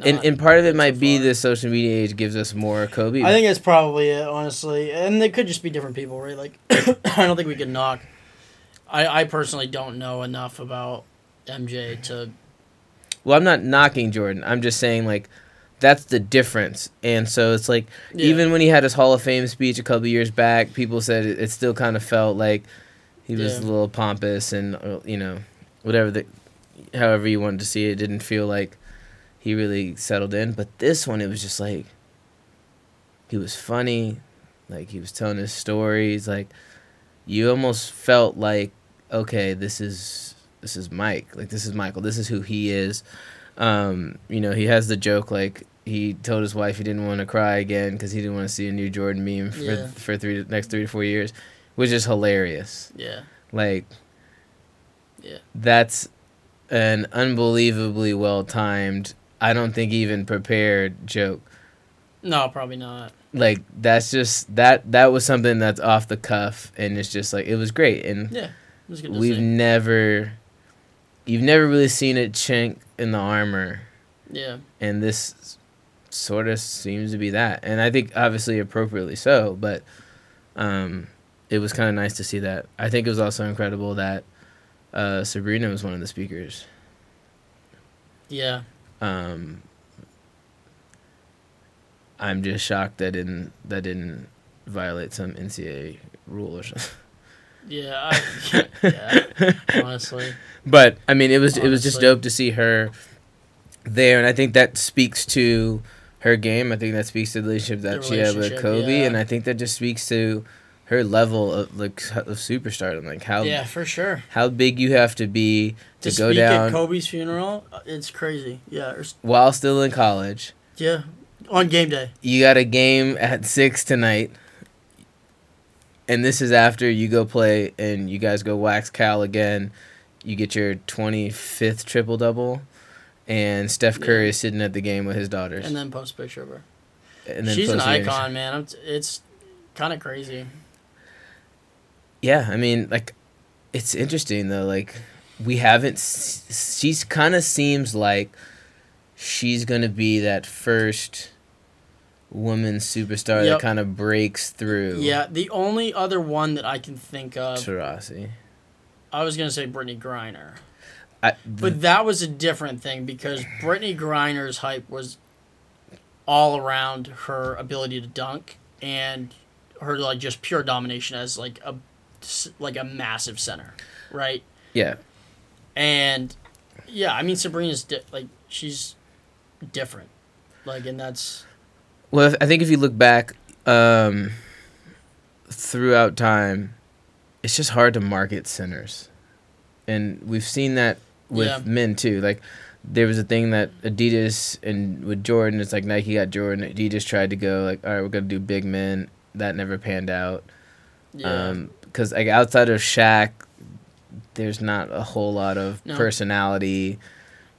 [SPEAKER 1] and and part of it
[SPEAKER 2] so
[SPEAKER 1] might be the social media age gives us more Kobe.
[SPEAKER 2] I think it's probably it, honestly, and they could just be different people, right? Like, (coughs) I don't think we could knock. I I personally don't know enough about MJ to.
[SPEAKER 1] well, I'm not knocking Jordan. I'm just saying like. That's the difference, and so it's like
[SPEAKER 2] Yeah.
[SPEAKER 1] even when he had his Hall of Fame speech a couple years back, people said it, it still kind of felt like he was
[SPEAKER 2] Yeah.
[SPEAKER 1] a little pompous and uh, you know, whatever the, however you wanted to see it, it didn't feel like he really settled in. But this one, it was just like he was funny, like he was telling his stories, like you almost felt like okay, this is this is Mike, like this is Michael, this is who he is. Um, you know, he has the joke like he told his wife he didn't want to cry again because he didn't want to see a new Jordan meme for
[SPEAKER 2] Yeah.
[SPEAKER 1] for three next three to four years, which is hilarious.
[SPEAKER 2] Yeah,
[SPEAKER 1] Like,
[SPEAKER 2] Yeah.
[SPEAKER 1] that's an unbelievably well timed. I don't think even prepared joke.
[SPEAKER 2] no, probably not.
[SPEAKER 1] Like that's just that that was something that's off the cuff and it's just like it was great and
[SPEAKER 2] Yeah, it was good to
[SPEAKER 1] we've
[SPEAKER 2] see.
[SPEAKER 1] never you've never really seen it chink in the armor
[SPEAKER 2] Yeah,
[SPEAKER 1] and this sort of seems to be that and i think obviously appropriately so but um it was kind of nice to see that. I think it was also incredible that uh sabrina was one of the speakers.
[SPEAKER 2] Yeah,
[SPEAKER 1] um i'm just shocked that didn't that didn't violate some ncaa rule or something.
[SPEAKER 2] Yeah. I, (laughs) yeah, honestly,
[SPEAKER 1] but I mean, it was it was just dope to see her there, and I think that speaks to her game. I think that speaks to the relationship that
[SPEAKER 2] The
[SPEAKER 1] she had with Kobe,
[SPEAKER 2] yeah.
[SPEAKER 1] and I think that just speaks to her level of like of superstardom, like how
[SPEAKER 2] yeah, for sure.
[SPEAKER 1] how big you have to be to,
[SPEAKER 2] To
[SPEAKER 1] go down
[SPEAKER 2] at Kobe's funeral, uh, it's crazy. Yeah,
[SPEAKER 1] while still in college.
[SPEAKER 2] yeah, on game day.
[SPEAKER 1] You got a game at six tonight. And this is after you go play and you guys go wax Cal again. You get your 25th triple double. And Steph Curry
[SPEAKER 2] Yeah.
[SPEAKER 1] is sitting at the game with his daughters.
[SPEAKER 2] And then post a picture of her.
[SPEAKER 1] And then
[SPEAKER 2] She's an icon, man. T- it's kind of crazy.
[SPEAKER 1] Yeah, I mean, like, it's interesting though. Like, we haven't. s- She's kind of seems like she's gonna be that first woman superstar
[SPEAKER 2] Yep.
[SPEAKER 1] that kind of breaks through.
[SPEAKER 2] Yeah, the only other one that I can think of,
[SPEAKER 1] Taurasi.
[SPEAKER 2] I was gonna say Brittney Griner,
[SPEAKER 1] I,
[SPEAKER 2] but that was a different thing because Brittney Griner's hype was all around her ability to dunk and her like just pure domination as like a like a massive center, right?
[SPEAKER 1] yeah,
[SPEAKER 2] And yeah, I mean Sabrina's di- like she's different, like and that's
[SPEAKER 1] Well, if, I think if you look back um, throughout time, it's just hard to market centers, and we've seen that with
[SPEAKER 2] Yeah.
[SPEAKER 1] men too. Like there was a thing that Adidas and with Jordan, it's like Nike got Jordan. Adidas tried to go like, all right, we're gonna do big men. That never panned out.
[SPEAKER 2] yeah.
[SPEAKER 1] Um 'cause because like outside of Shaq, there's not a whole lot of
[SPEAKER 2] No.
[SPEAKER 1] personality.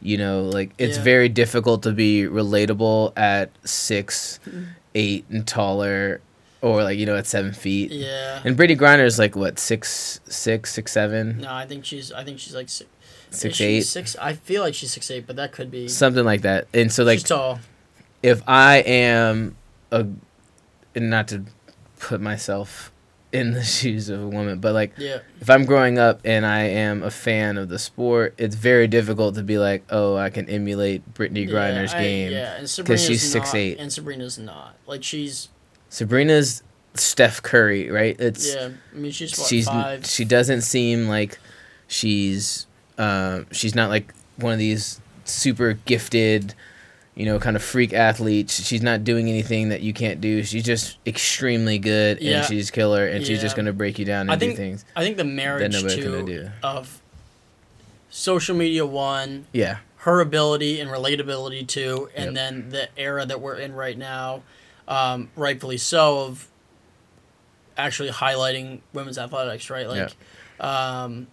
[SPEAKER 1] You know, like it's
[SPEAKER 2] Yeah.
[SPEAKER 1] very difficult to be relatable at six,
[SPEAKER 2] Mm-hmm.
[SPEAKER 1] eight, and taller, or like you know at seven feet.
[SPEAKER 2] yeah.
[SPEAKER 1] And Brittney Griner is like what six, six, six, seven,
[SPEAKER 2] No, I think she's I think she's like six,
[SPEAKER 1] six,
[SPEAKER 2] she
[SPEAKER 1] eight,
[SPEAKER 2] Six. I feel like she's six eight, but that could be.
[SPEAKER 1] something like that. And so like
[SPEAKER 2] she's tall.
[SPEAKER 1] if I am a, and not to put myself in the (laughs) shoes of a woman, but like
[SPEAKER 2] Yeah.
[SPEAKER 1] if I'm growing up and I am a fan of the sport, it's very difficult to be like, oh, I can emulate Brittney Griner's
[SPEAKER 2] I-
[SPEAKER 1] game.
[SPEAKER 2] yeah, and Sabrina's
[SPEAKER 1] she's
[SPEAKER 2] not,
[SPEAKER 1] eight,
[SPEAKER 2] and Sabrina's not. Like she's
[SPEAKER 1] Sabrina's Steph Curry, right? It's
[SPEAKER 2] yeah. I mean she's what
[SPEAKER 1] she's
[SPEAKER 2] five.
[SPEAKER 1] she doesn't seem like she's uh, she's not like one of these super gifted, you know, kind of freak athletes. She's not doing anything that you can't do. She's just extremely good
[SPEAKER 2] Yeah.
[SPEAKER 1] and she's killer and she's just gonna break you down and
[SPEAKER 2] I
[SPEAKER 1] do
[SPEAKER 2] think-
[SPEAKER 1] things
[SPEAKER 2] I think the marriage too
[SPEAKER 1] do.
[SPEAKER 2] of social media one,
[SPEAKER 1] Yeah.
[SPEAKER 2] her ability and relatability too, and
[SPEAKER 1] Yep.
[SPEAKER 2] then the era that we're in right now, um, rightfully so, of actually highlighting women's athletics, right? Like, um,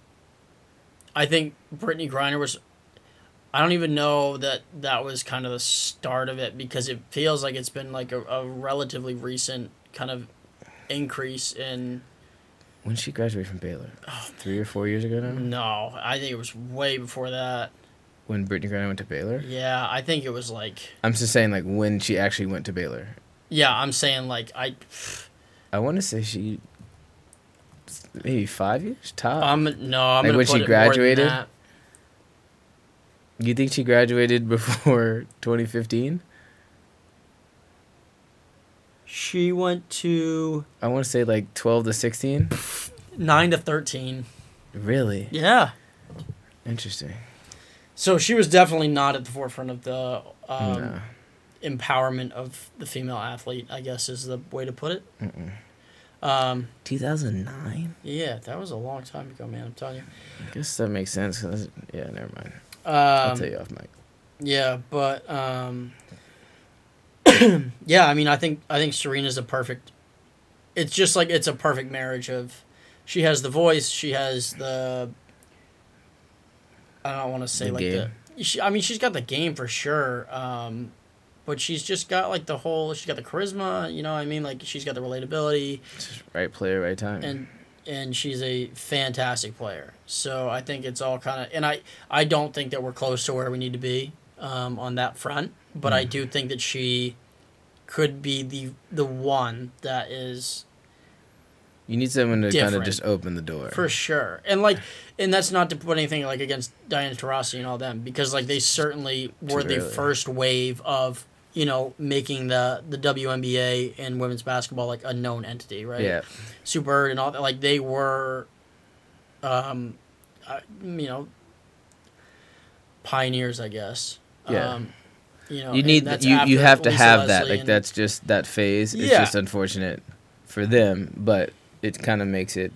[SPEAKER 2] I think Brittney Griner was. I don't even know that that was kind of the start of it because it feels like it's been like a, a relatively recent kind of increase in.
[SPEAKER 1] When did she graduate from Baylor?
[SPEAKER 2] Oh.
[SPEAKER 1] Three or four years ago now?
[SPEAKER 2] No, I think it was way before that.
[SPEAKER 1] When Brittney Griner went to Baylor?
[SPEAKER 2] Yeah, I think it was like.
[SPEAKER 1] I'm just saying like when she actually went to Baylor.
[SPEAKER 2] Yeah, I'm saying like I.
[SPEAKER 1] I wanna say she maybe five years top.
[SPEAKER 2] I'm no. I'm
[SPEAKER 1] Like when she
[SPEAKER 2] it more than
[SPEAKER 1] graduated? you think she graduated (laughs) before 2015?
[SPEAKER 2] She went to
[SPEAKER 1] I want to say like 12 to 16.
[SPEAKER 2] nine to thirteen.
[SPEAKER 1] Really?
[SPEAKER 2] Yeah.
[SPEAKER 1] Interesting.
[SPEAKER 2] So she was definitely not at the forefront of the um,
[SPEAKER 1] no.
[SPEAKER 2] empowerment of the female athlete. I guess is the way to put it.
[SPEAKER 1] Mm-mm.
[SPEAKER 2] Um,
[SPEAKER 1] 2009?
[SPEAKER 2] yeah, that was a long time ago, man. I'm telling you.
[SPEAKER 1] I guess that makes sense. 'cause- yeah, never mind. I'll
[SPEAKER 2] Um,
[SPEAKER 1] tell you off mic.
[SPEAKER 2] Yeah, but um, (clears throat) yeah, I mean, I think I think Serena's a perfect. It's just like it's a perfect marriage of, she has the voice, she has the. I don't want to say
[SPEAKER 1] The
[SPEAKER 2] like
[SPEAKER 1] game.
[SPEAKER 2] the. She, I mean, she's got the game for sure, um, but she's just got like the whole. She's got the charisma, you know. what I mean, like she's got the relatability,
[SPEAKER 1] right player, right time.
[SPEAKER 2] and and she's a fantastic player. So I think it's all kind of, and I I don't think that we're close to where we need to be um, on that front, but I
[SPEAKER 1] Mm.
[SPEAKER 2] do think that she could be the the one that is
[SPEAKER 1] you need someone to kind of just open the door.
[SPEAKER 2] for sure, and like, and that's not to put anything like against Diana Taurasi and all them because like they certainly were the
[SPEAKER 1] early.
[SPEAKER 2] first wave of you know making the the WNBA and women's basketball like a known entity, right?
[SPEAKER 1] Yeah.
[SPEAKER 2] Sue Bird and all that. Like they were, um, uh, you know, pioneers, I guess.
[SPEAKER 1] Yeah.
[SPEAKER 2] Um, you know,
[SPEAKER 1] You need you you have to
[SPEAKER 2] Lisa
[SPEAKER 1] have that. Like
[SPEAKER 2] and-
[SPEAKER 1] that's just that phase. It's
[SPEAKER 2] Yeah.
[SPEAKER 1] just unfortunate for them, but it kind of makes it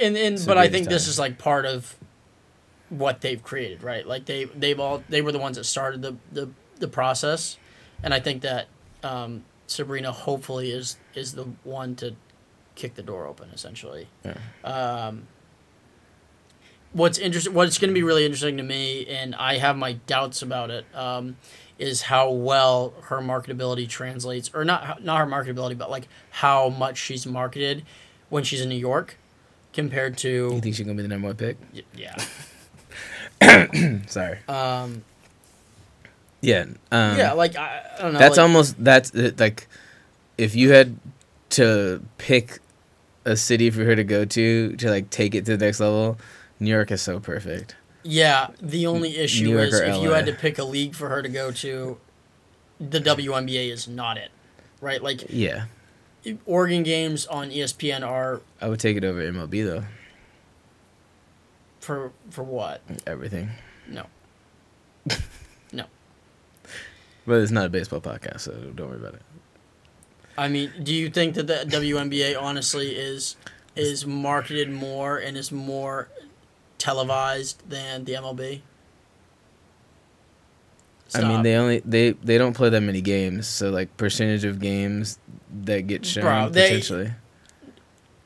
[SPEAKER 2] and and but I think this is like part of what they've created, right? Like they they've all they were the ones that started the the, the process, and I think that um, Sabrina hopefully is is the one to kick the door open essentially.
[SPEAKER 1] Yeah.
[SPEAKER 2] Um, what's interesting, what's going to be really interesting to me, and I have my doubts about it, um, is how well her marketability translates, or not not her marketability, but like how much she's marketed when she's in New York compared to
[SPEAKER 1] You think she's gonna be the number one pick?
[SPEAKER 2] Y- yeah. (coughs)
[SPEAKER 1] Sorry.
[SPEAKER 2] Um,
[SPEAKER 1] Yeah. Um,
[SPEAKER 2] yeah, like I, I don't know.
[SPEAKER 1] that's
[SPEAKER 2] like,
[SPEAKER 1] almost that's it, like if you had to pick a city for her to go to to like take it to the next level, New York is so perfect.
[SPEAKER 2] Yeah, the only issue is if you had to pick a league for her to go to, the WNBA is not it, right? Like
[SPEAKER 1] Yeah.
[SPEAKER 2] Oregon games on ESPN are
[SPEAKER 1] I would take it over MLB though.
[SPEAKER 2] for for what?
[SPEAKER 1] Everything.
[SPEAKER 2] No. (laughs)
[SPEAKER 1] But it's not a baseball podcast, so don't worry about it.
[SPEAKER 2] I mean, do you think that the WNBA honestly is is marketed more and is more televised than the MLB?
[SPEAKER 1] I mean, they only they they don't play that many games, so like percentage of games that get shown
[SPEAKER 2] Bro, they-
[SPEAKER 1] potentially.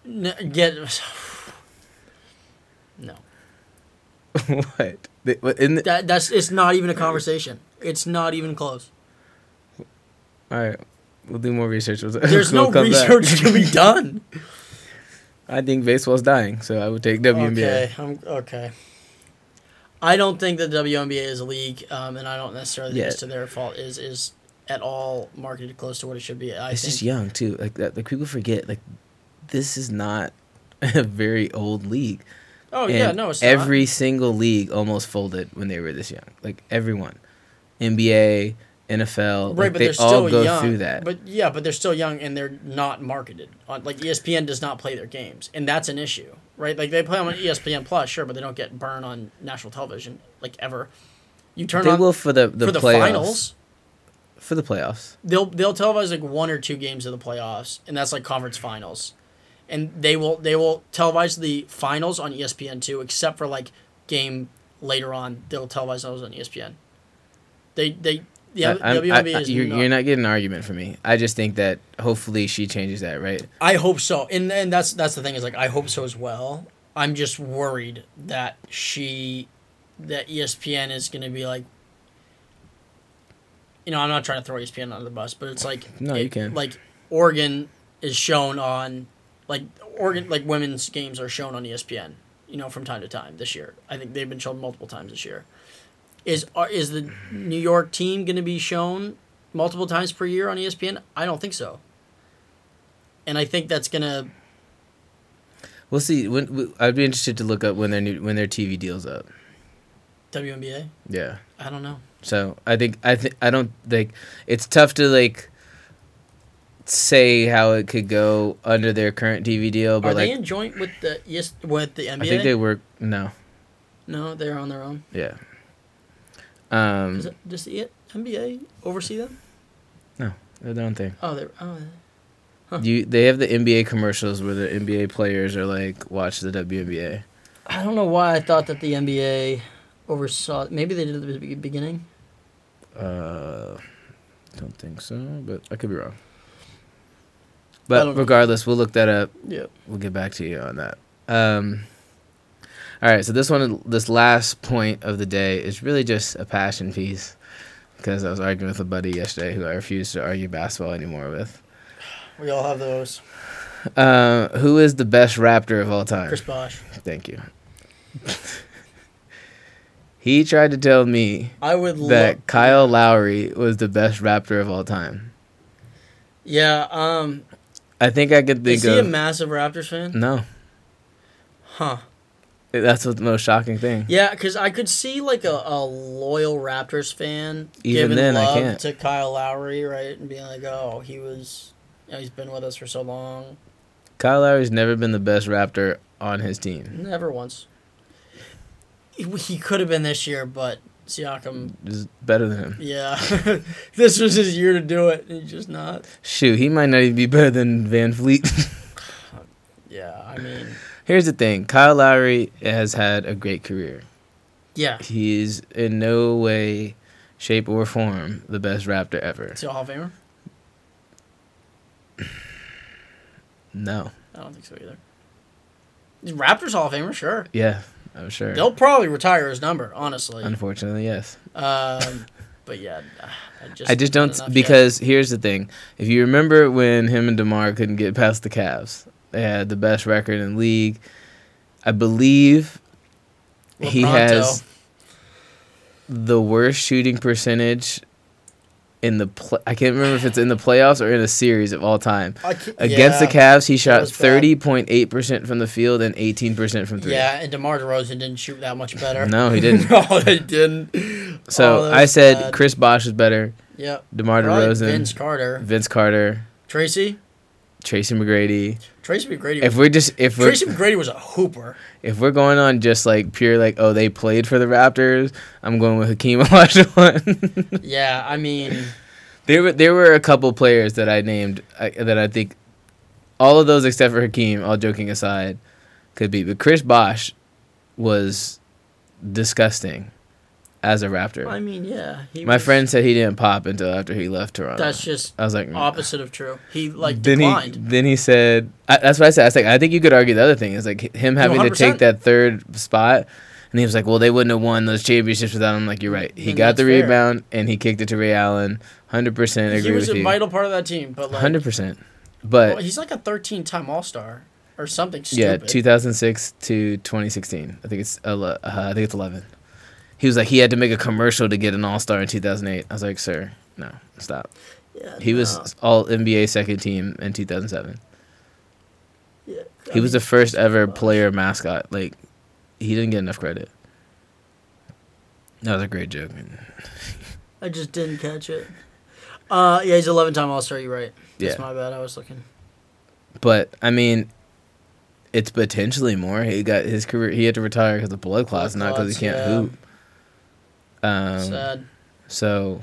[SPEAKER 2] N- get (sighs) no. (laughs)
[SPEAKER 1] what? They, what the,
[SPEAKER 2] That that's it's not even a conversation. It's not even close.
[SPEAKER 1] all right, we'll do more research. (laughs)
[SPEAKER 2] There's
[SPEAKER 1] we'll
[SPEAKER 2] no
[SPEAKER 1] come back.
[SPEAKER 2] research to be (laughs) done.
[SPEAKER 1] I think baseball's dying, so I would take WNBA.
[SPEAKER 2] Okay, I'm okay. I don't think the WNBA is a league, um, and I don't necessarily think it's to their fault. Is is at all marketed close to what it should be. I
[SPEAKER 1] it's
[SPEAKER 2] think
[SPEAKER 1] just young too. Like that, like people forget. Like this is not (laughs) a very old league.
[SPEAKER 2] Oh
[SPEAKER 1] And
[SPEAKER 2] yeah, no, it's
[SPEAKER 1] every single league almost folded when they were this young. Like everyone, NBA, NFL,
[SPEAKER 2] not.
[SPEAKER 1] like,
[SPEAKER 2] right, but
[SPEAKER 1] they
[SPEAKER 2] they're
[SPEAKER 1] all
[SPEAKER 2] still
[SPEAKER 1] go
[SPEAKER 2] young.
[SPEAKER 1] through that.
[SPEAKER 2] But yeah, but they're still young and they're not marketed. Uh, like E ESPN does not play their games, and that's an issue, right? Like they play them on ESPN Plus, sure, but they don't get burned on national television like ever. You turn
[SPEAKER 1] they
[SPEAKER 2] on
[SPEAKER 1] will for the the,
[SPEAKER 2] for the
[SPEAKER 1] playoffs.
[SPEAKER 2] finals.
[SPEAKER 1] For the playoffs,
[SPEAKER 2] they'll they'll televise like one or two games of the playoffs, and that's like conference finals, and they will they will televise the finals on ESPN too, except for like game later on. They'll televise those on ESPN. They they the
[SPEAKER 1] I- I- I-
[SPEAKER 2] is
[SPEAKER 1] you're,
[SPEAKER 2] not,
[SPEAKER 1] you're not getting an argument from me. I just think that hopefully she changes that, right?
[SPEAKER 2] I hope so, and and that's that's the thing is like I hope so as well. I'm just worried that she that ESPN is going to be like. You know, I'm not trying to throw ESPN under the bus, but it's like (laughs)
[SPEAKER 1] No, you
[SPEAKER 2] it-
[SPEAKER 1] can.
[SPEAKER 2] Like Oregon is shown on, like Oregon, like women's games are shown on ESPN. You know, from time to time this year. I think they've been shown multiple times this year. Is are, is the New York team going to be shown multiple times per year on ESPN? I don't think so. And I think that's gonna.
[SPEAKER 1] We'll see. When, I'd be interested to look up when their new when their TV deals up.
[SPEAKER 2] WNBA?
[SPEAKER 1] Yeah.
[SPEAKER 2] I don't know.
[SPEAKER 1] So I think I think I don't think it's tough to like say how it could go under their current TV deal, but
[SPEAKER 2] Are
[SPEAKER 1] like
[SPEAKER 2] they in joint with the yes with the NBA?
[SPEAKER 1] I think they work. No.
[SPEAKER 2] no, they're on their own.
[SPEAKER 1] Yeah. Um,
[SPEAKER 2] Does, it, does the NBA oversee them?
[SPEAKER 1] No, they're their own thing.
[SPEAKER 2] Oh, they're oh. Huh.
[SPEAKER 1] You they have the NBA commercials where the NBA players are like watch the WNBA.
[SPEAKER 2] I don't know why I thought that the NBA oversaw. Maybe they did at the beginning.
[SPEAKER 1] Uh, don't think so, but I could be wrong. But
[SPEAKER 2] don't know.
[SPEAKER 1] regardless, we'll look that up.
[SPEAKER 2] Yeah.
[SPEAKER 1] We'll get back to you on that. Um, all right, so this one, this last point of the day is really just a passion piece because I was arguing with a buddy yesterday who I refuse to argue basketball anymore with.
[SPEAKER 2] We all have those.
[SPEAKER 1] Uh, who is the best Raptor of all time?
[SPEAKER 2] Chris Bosh.
[SPEAKER 1] Thank you. he tried to tell me
[SPEAKER 2] I would
[SPEAKER 1] that Kyle Lowry was the best Raptor of all time.
[SPEAKER 2] Yeah. Um.
[SPEAKER 1] I think I could think
[SPEAKER 2] Is he a massive Raptors fan?
[SPEAKER 1] no.
[SPEAKER 2] Huh.
[SPEAKER 1] That's the most shocking thing.
[SPEAKER 2] Yeah, because I could see like a, a loyal Raptors fan
[SPEAKER 1] Even
[SPEAKER 2] giving
[SPEAKER 1] then, I
[SPEAKER 2] love
[SPEAKER 1] can't.
[SPEAKER 2] to Kyle Lowry, right, and being like, "Oh, he was, you know, he's been with us for so long."
[SPEAKER 1] Kyle Lowry's never been the best Raptor on his team.
[SPEAKER 2] Never once. He, he could have been this year, but Siakam,
[SPEAKER 1] Is better than him.
[SPEAKER 2] yeah, (laughs) this was his year to do it, and he's just not.
[SPEAKER 1] Shoot, he might not even be better than VanVleet. (laughs)
[SPEAKER 2] Yeah, I mean,
[SPEAKER 1] Here's the thing: Kyle Lowry has had a great career.
[SPEAKER 2] yeah,
[SPEAKER 1] He's in no way, shape, or form the best Raptor ever.
[SPEAKER 2] is he a Hall of Famer? (sighs)
[SPEAKER 1] No.
[SPEAKER 2] I don't think so either. Raptors Hall of Famer, sure.
[SPEAKER 1] Yeah, I'm sure.
[SPEAKER 2] They'll probably retire his number, honestly.
[SPEAKER 1] Unfortunately, yes.
[SPEAKER 2] Um, (laughs) but yeah, I just
[SPEAKER 1] I just don't
[SPEAKER 2] enough yet.
[SPEAKER 1] because here's the thing: if you remember when him and Demar couldn't get past the Cavs, they had the best record in the league. I believe he has. the worst shooting percentage in the pl- I can't remember if it's in the playoffs or in a series of all time. Against the
[SPEAKER 2] yeah,
[SPEAKER 1] Cavs, he shot thirty point eight percent from the field and eighteen percent from three.
[SPEAKER 2] Yeah, and DeMar DeRozan didn't shoot that much better.
[SPEAKER 1] No, he (laughs) didn't.
[SPEAKER 2] no, he didn't.
[SPEAKER 1] So
[SPEAKER 2] Oh,
[SPEAKER 1] I said
[SPEAKER 2] bad.
[SPEAKER 1] Chris Bosh is better.
[SPEAKER 2] Yep.
[SPEAKER 1] DeMar
[SPEAKER 2] Probably
[SPEAKER 1] DeRozan,
[SPEAKER 2] Vince
[SPEAKER 1] Vince,
[SPEAKER 2] Carter.
[SPEAKER 1] Vince Carter,
[SPEAKER 2] Tracy.
[SPEAKER 1] Tracy McGrady.
[SPEAKER 2] Tracy McGrady.
[SPEAKER 1] If we're just if we're
[SPEAKER 2] Tracy McGrady was a hooper.
[SPEAKER 1] if we're going on just like pure like oh they played for the Raptors, I'm going with Hakeem (laughs) Olajuwon.
[SPEAKER 2] Yeah, I mean,
[SPEAKER 1] there were there were a couple players that I named I, that I think all of those except for Hakeem, all joking aside, could be. But Chris Bosh was disgusting as a Raptor.
[SPEAKER 2] I mean, yeah.
[SPEAKER 1] My
[SPEAKER 2] was-
[SPEAKER 1] friend said he didn't pop until after he left Toronto.
[SPEAKER 2] That's just
[SPEAKER 1] I was like, mm.
[SPEAKER 2] opposite of true. He like
[SPEAKER 1] then
[SPEAKER 2] declined.
[SPEAKER 1] he then he said I, that's what I said. I was like, I think you could argue the other thing is like him having to
[SPEAKER 2] 100%.
[SPEAKER 1] take that third spot. And he was like, "Well, they wouldn't have won those championships without him." Like, "You're right. He
[SPEAKER 2] Then
[SPEAKER 1] got the
[SPEAKER 2] fair.
[SPEAKER 1] rebound and he kicked it to Ray Allen. Hundred percent agree
[SPEAKER 2] he was a
[SPEAKER 1] you.
[SPEAKER 2] vital part of that team, but like,
[SPEAKER 1] Hundred percent. But
[SPEAKER 2] well, he's like a 13-time All Star or something
[SPEAKER 1] yeah, 2006 to 2016. I think it's uh, I think it's 11. He was like he had to make a commercial to get an All Star in 2008. I was like, "Sir, no, stop."
[SPEAKER 2] yeah,
[SPEAKER 1] He
[SPEAKER 2] no.
[SPEAKER 1] was All NBA second team in 2007.
[SPEAKER 2] Yeah,
[SPEAKER 1] He was the first ever player mascot. Like, he didn't get enough credit. That was a great joke.
[SPEAKER 2] I just didn't catch it. Uh, yeah, he's 11-time All Star. You're right. That's
[SPEAKER 1] Yeah,
[SPEAKER 2] my bad. I was looking.
[SPEAKER 1] but I mean, it's potentially more. He got his career. He had to retire because of blood clots, not because he can't
[SPEAKER 2] yeah.
[SPEAKER 1] hoop. Um,
[SPEAKER 2] Sad.
[SPEAKER 1] so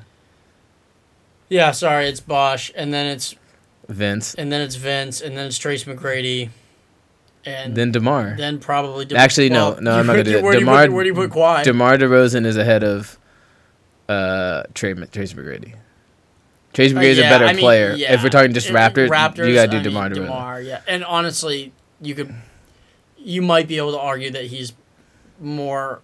[SPEAKER 2] Yeah, sorry. It's Bosh, and then it's
[SPEAKER 1] Vince,
[SPEAKER 2] and then it's Vince, and then it's Trace McGrady, and
[SPEAKER 1] then Demar.
[SPEAKER 2] then probably De-
[SPEAKER 1] Actually, no, no, (laughs) I'm not gonna do it.
[SPEAKER 2] Where do you
[SPEAKER 1] DeMar-
[SPEAKER 2] put, where do you put Kawhi?
[SPEAKER 1] Demar Derozan is ahead of uh Trey, Trace McGrady. Tracy
[SPEAKER 2] Uh, yeah,
[SPEAKER 1] a better
[SPEAKER 2] I mean,
[SPEAKER 1] player.
[SPEAKER 2] yeah.
[SPEAKER 1] If we're talking just
[SPEAKER 2] If-
[SPEAKER 1] Raptors, you gotta do
[SPEAKER 2] I mean,
[SPEAKER 1] Demar Derozan.
[SPEAKER 2] DeMar, yeah, and honestly, you could, you might be able to argue that he's more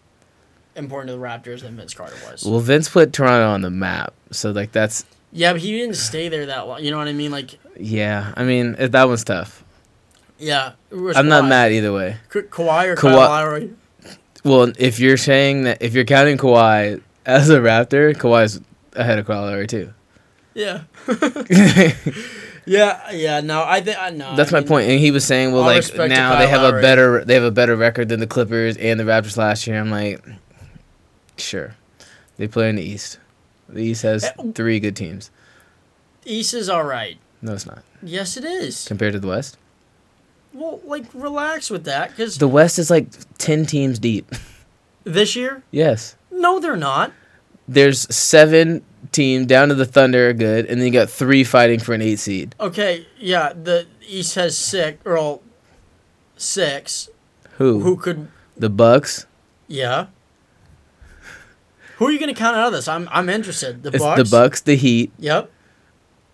[SPEAKER 2] important to the Raptors than Vince Carter was.
[SPEAKER 1] Well, Vince put Toronto on the map, so like that's
[SPEAKER 2] yeah, but he didn't stay there that long. You know what I mean? Like,
[SPEAKER 1] yeah. I mean it, that one's tough.
[SPEAKER 2] yeah,
[SPEAKER 1] I'm not mad either way.
[SPEAKER 2] Ka- Kawhi or
[SPEAKER 1] Kawhi-
[SPEAKER 2] Kyle Lowry?
[SPEAKER 1] Well, if you're saying that if you're counting Kawhi as a Raptor, Kawhi's ahead of Kyle Lowry too.
[SPEAKER 2] Yeah, (laughs) yeah, yeah. No, I think I know.
[SPEAKER 1] That's
[SPEAKER 2] I
[SPEAKER 1] my
[SPEAKER 2] mean,
[SPEAKER 1] point. And he was saying, well, like now they have
[SPEAKER 2] Lowry.
[SPEAKER 1] a better they have a better record than the Clippers and the Raptors last year. I'm like, sure, they play in the East. The East has
[SPEAKER 2] Eh,
[SPEAKER 1] three good teams.
[SPEAKER 2] East is all right.
[SPEAKER 1] No, it's not
[SPEAKER 2] Yes, it is.
[SPEAKER 1] compared to the West.
[SPEAKER 2] Well, like relax with that because
[SPEAKER 1] The West is like ten teams deep. (laughs)
[SPEAKER 2] this year,
[SPEAKER 1] yes,
[SPEAKER 2] no, they're not.
[SPEAKER 1] there's seven team down to the Thunder are good, and then you got three fighting for an eight seed.
[SPEAKER 2] Okay, yeah, the East has six, or six.
[SPEAKER 1] Who?
[SPEAKER 2] Who could?
[SPEAKER 1] The Bucks.
[SPEAKER 2] Yeah. Who are you going to count out of this? I'm I'm interested. The
[SPEAKER 1] It's
[SPEAKER 2] Bucks.
[SPEAKER 1] the Bucks, the Heat,
[SPEAKER 2] Yep.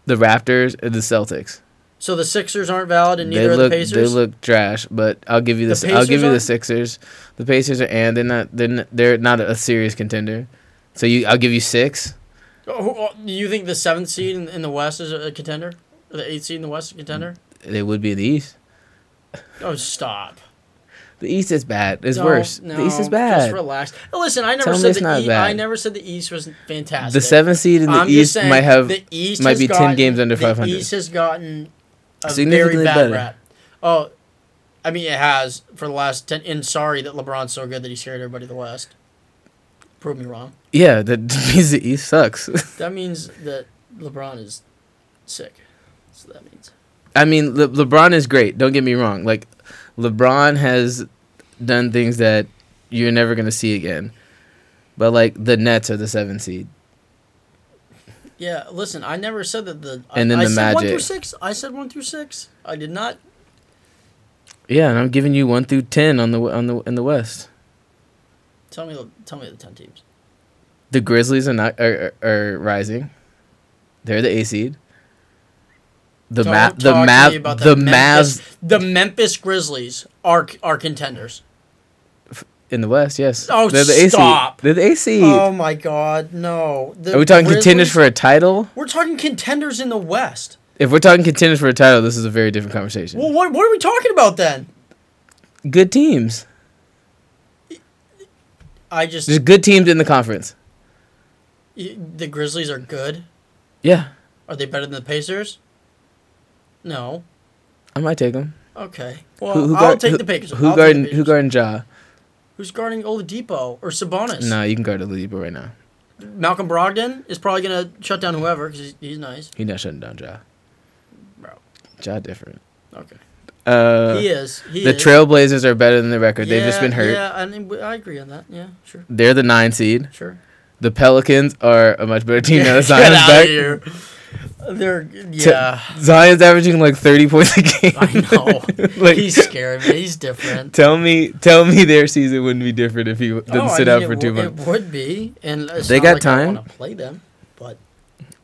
[SPEAKER 1] the Raptors, and the Celtics.
[SPEAKER 2] So the Sixers aren't valid, and
[SPEAKER 1] They
[SPEAKER 2] neither
[SPEAKER 1] look
[SPEAKER 2] are the Pacers.
[SPEAKER 1] they look trash, but I'll give you
[SPEAKER 2] The
[SPEAKER 1] this. I'll give you the? Sixers. The Pacers are and they're not they're not, they're not a serious contender. So you I'll give you six.
[SPEAKER 2] Oh, oh, do you think the seventh seed in, in the West is a contender? Or the eighth seed in the West is a contender?
[SPEAKER 1] They would be in the East.
[SPEAKER 2] Oh, stop.
[SPEAKER 1] The East is bad. It's
[SPEAKER 2] No,
[SPEAKER 1] worse.
[SPEAKER 2] No,
[SPEAKER 1] the East is bad.
[SPEAKER 2] Just relax. Now, listen, I never
[SPEAKER 1] Tell
[SPEAKER 2] said the e- I never said the East was fantastic.
[SPEAKER 1] The seventh seed in the
[SPEAKER 2] I'm
[SPEAKER 1] East
[SPEAKER 2] saying
[SPEAKER 1] might have
[SPEAKER 2] the East
[SPEAKER 1] might be 10
[SPEAKER 2] gotten-
[SPEAKER 1] games under
[SPEAKER 2] five
[SPEAKER 1] hundred.
[SPEAKER 2] the East has gotten a very
[SPEAKER 1] Significantly
[SPEAKER 2] bad
[SPEAKER 1] better.
[SPEAKER 2] rap. Oh, I mean it has for the last ten. And sorry that LeBron's so good that he scared everybody to the West. Prove me wrong.
[SPEAKER 1] yeah. That (laughs) means the East sucks. (laughs)
[SPEAKER 2] That means that LeBron is sick. So that means.
[SPEAKER 1] I mean, Le- LeBron is great. Don't get me wrong. Like, LeBron has done things that you're never gonna see again. But like the Nets are the seven seed.
[SPEAKER 2] Yeah, listen, I never said that the.
[SPEAKER 1] And then
[SPEAKER 2] I, I
[SPEAKER 1] the
[SPEAKER 2] said one through
[SPEAKER 1] Magic.
[SPEAKER 2] six. I said one through six. I did not.
[SPEAKER 1] Yeah, and I'm giving you one through ten on the on the in the West.
[SPEAKER 2] Tell me, the tell me the ten teams.
[SPEAKER 1] The Grizzlies are not are, are, are rising. They're the A seed. The
[SPEAKER 2] Don't
[SPEAKER 1] Ma- the
[SPEAKER 2] to me
[SPEAKER 1] the
[SPEAKER 2] Memphis-
[SPEAKER 1] Mavs
[SPEAKER 2] The Memphis Grizzlies are are contenders.
[SPEAKER 1] In the West, yes.
[SPEAKER 2] Oh,
[SPEAKER 1] They're the
[SPEAKER 2] stop.
[SPEAKER 1] A seed. They're the AC.
[SPEAKER 2] Oh my God, no! The
[SPEAKER 1] are we talking contenders for a title?
[SPEAKER 2] We're talking contenders in the West.
[SPEAKER 1] If we're talking contenders for a title, this is a very different conversation.
[SPEAKER 2] Well, what what are we talking about then?
[SPEAKER 1] good teams.
[SPEAKER 2] I just
[SPEAKER 1] There's good teams in the conference.
[SPEAKER 2] The Grizzlies are good.
[SPEAKER 1] Yeah,
[SPEAKER 2] Are they better than the Pacers? No.
[SPEAKER 1] I might take them.
[SPEAKER 2] Okay. Well,
[SPEAKER 1] Who- who
[SPEAKER 2] I'll
[SPEAKER 1] guard-
[SPEAKER 2] take
[SPEAKER 1] who-
[SPEAKER 2] the Pacers.
[SPEAKER 1] Who
[SPEAKER 2] I'll take
[SPEAKER 1] guarding
[SPEAKER 2] the
[SPEAKER 1] Who guarding Ja?
[SPEAKER 2] Who's guarding Oladipo or Sabonis?
[SPEAKER 1] No, you can guard Oladipo right now.
[SPEAKER 2] Malcolm Brogdon is probably gonna shut down whoever because he's, he's nice.
[SPEAKER 1] He's not shutting down Ja.
[SPEAKER 2] Bro.
[SPEAKER 1] Ja different.
[SPEAKER 2] Okay.
[SPEAKER 1] Uh,
[SPEAKER 2] he is. He
[SPEAKER 1] the
[SPEAKER 2] is.
[SPEAKER 1] Trailblazers are better than the record. They've just been hurt.
[SPEAKER 2] Yeah, I, mean, I agree on that. Yeah, sure,
[SPEAKER 1] They're the nine seed.
[SPEAKER 2] sure.
[SPEAKER 1] The Pelicans are a much better team now Zion's back.
[SPEAKER 2] Here. They're yeah.
[SPEAKER 1] Zion's averaging like thirty points a game.
[SPEAKER 2] I know. (laughs)
[SPEAKER 1] like,
[SPEAKER 2] he's scary, man. He's different.
[SPEAKER 1] tell me, tell me their season wouldn't be different if he oh, didn't
[SPEAKER 2] Oh, I
[SPEAKER 1] sit
[SPEAKER 2] mean,
[SPEAKER 1] out
[SPEAKER 2] it
[SPEAKER 1] for two
[SPEAKER 2] w-
[SPEAKER 1] months.
[SPEAKER 2] It would be, and it's
[SPEAKER 1] They
[SPEAKER 2] not
[SPEAKER 1] got
[SPEAKER 2] like
[SPEAKER 1] time.
[SPEAKER 2] I want to play them, but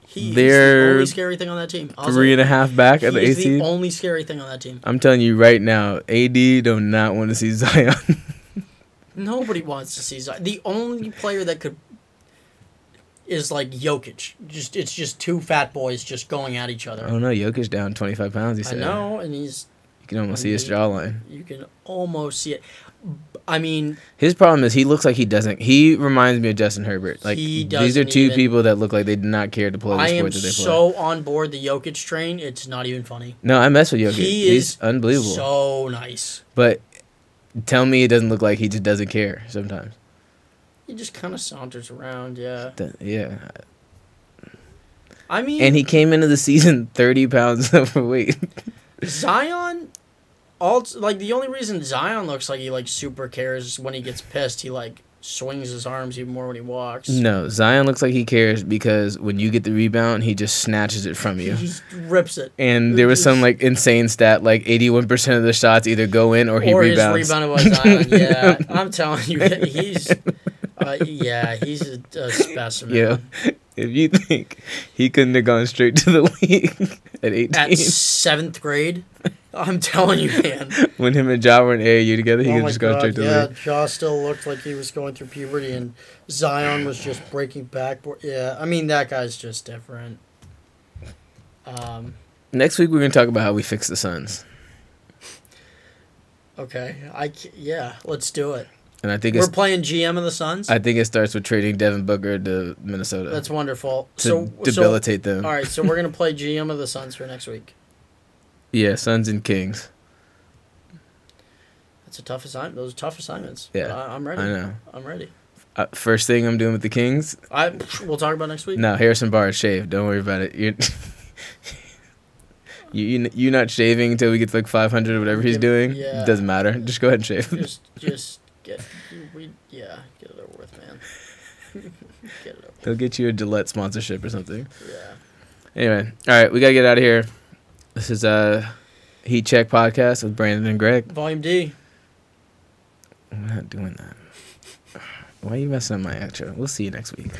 [SPEAKER 2] he's
[SPEAKER 1] They're
[SPEAKER 2] the only scary thing on that team. I'll
[SPEAKER 1] Three
[SPEAKER 2] say
[SPEAKER 1] and a half back at the AC.
[SPEAKER 2] the only scary thing on that team.
[SPEAKER 1] I'm telling you right now, AD do not want to see (laughs) Zion.
[SPEAKER 2] Nobody wants to see Zion. The only player that could is like Jokic. Just it's just two fat boys just going at each other.
[SPEAKER 1] oh no, Jokic down 25 pounds. He said.
[SPEAKER 2] I know, and he's
[SPEAKER 1] You can almost see his jawline.
[SPEAKER 2] you can almost see it. I mean,
[SPEAKER 1] His problem is he looks like he doesn't. He reminds me of Justin Herbert. Like
[SPEAKER 2] He
[SPEAKER 1] these are two
[SPEAKER 2] even-
[SPEAKER 1] people that look like they did not care to play the
[SPEAKER 2] I am
[SPEAKER 1] sport that they play.
[SPEAKER 2] so on board the Jokic train. It's not even funny.
[SPEAKER 1] no, I mess with Jokic.
[SPEAKER 2] He
[SPEAKER 1] He's
[SPEAKER 2] is
[SPEAKER 1] unbelievable.
[SPEAKER 2] So nice.
[SPEAKER 1] but tell me it doesn't look like he just doesn't care sometimes.
[SPEAKER 2] He just kind of saunters around. Yeah.
[SPEAKER 1] Th- yeah.
[SPEAKER 2] I mean,
[SPEAKER 1] And he came into the season (laughs) 30 pounds (laughs) overweight.
[SPEAKER 2] Zion. All like the only reason Zion looks like he like super cares is when he gets pissed. He like swings his arms even more when he walks.
[SPEAKER 1] no, Zion looks like he cares because when you get the rebound, he just snatches it from you.
[SPEAKER 2] He just rips it.
[SPEAKER 1] And there was some like insane stat like 81% of the shots either go in or he
[SPEAKER 2] or
[SPEAKER 1] rebounds.
[SPEAKER 2] his rebounded by Zion. (laughs) Yeah, I'm telling you, he's. Uh, yeah, he's a, a specimen.
[SPEAKER 1] Yeah. If you think he couldn't have gone straight to the (laughs) league at 18
[SPEAKER 2] At seventh grade, I'm telling you, man. (laughs)
[SPEAKER 1] when him and Ja were in AAU together, he
[SPEAKER 2] oh
[SPEAKER 1] could just go
[SPEAKER 2] god,
[SPEAKER 1] straight to the league.
[SPEAKER 2] yeah. Ja still looked like he was going through puberty, and Zion was just breaking backboard. Yeah, I mean that guy's just different. Um.
[SPEAKER 1] Next week we're going to talk about how we fix the Suns.
[SPEAKER 2] Okay. I yeah. Let's do it.
[SPEAKER 1] And I think
[SPEAKER 2] We're playing GM of the Suns.
[SPEAKER 1] I think it starts with trading Devin Booker to Minnesota
[SPEAKER 2] That's wonderful.
[SPEAKER 1] to
[SPEAKER 2] So
[SPEAKER 1] debilitate them.
[SPEAKER 2] All right. So we're gonna (laughs) play GM of the Suns for next week.
[SPEAKER 1] Yeah, Suns and Kings.
[SPEAKER 2] That's a tough assignment. Those are tough assignments.
[SPEAKER 1] Yeah,
[SPEAKER 2] I, I'm ready.
[SPEAKER 1] I know.
[SPEAKER 2] I'm ready.
[SPEAKER 1] Uh, first thing I'm doing with the Kings.
[SPEAKER 2] I we'll talk about next week.
[SPEAKER 1] No, Harrison Barnes shaved. Don't worry about it. You're (laughs) you you you not shaving until we get to like 500 or whatever he's doing.
[SPEAKER 2] Yeah.
[SPEAKER 1] Doesn't matter. Just go ahead and shave.
[SPEAKER 2] Just just get we yeah get it over with, man. (laughs) get it over.
[SPEAKER 1] They'll get you a Gillette sponsorship or something.
[SPEAKER 2] Yeah.
[SPEAKER 1] Anyway, all right, we gotta get out of here. This is a Heat Check podcast with Brandon and Greg.
[SPEAKER 2] Volume D.
[SPEAKER 1] I'm not doing that. Why are you messing up my outro? We'll see you next week.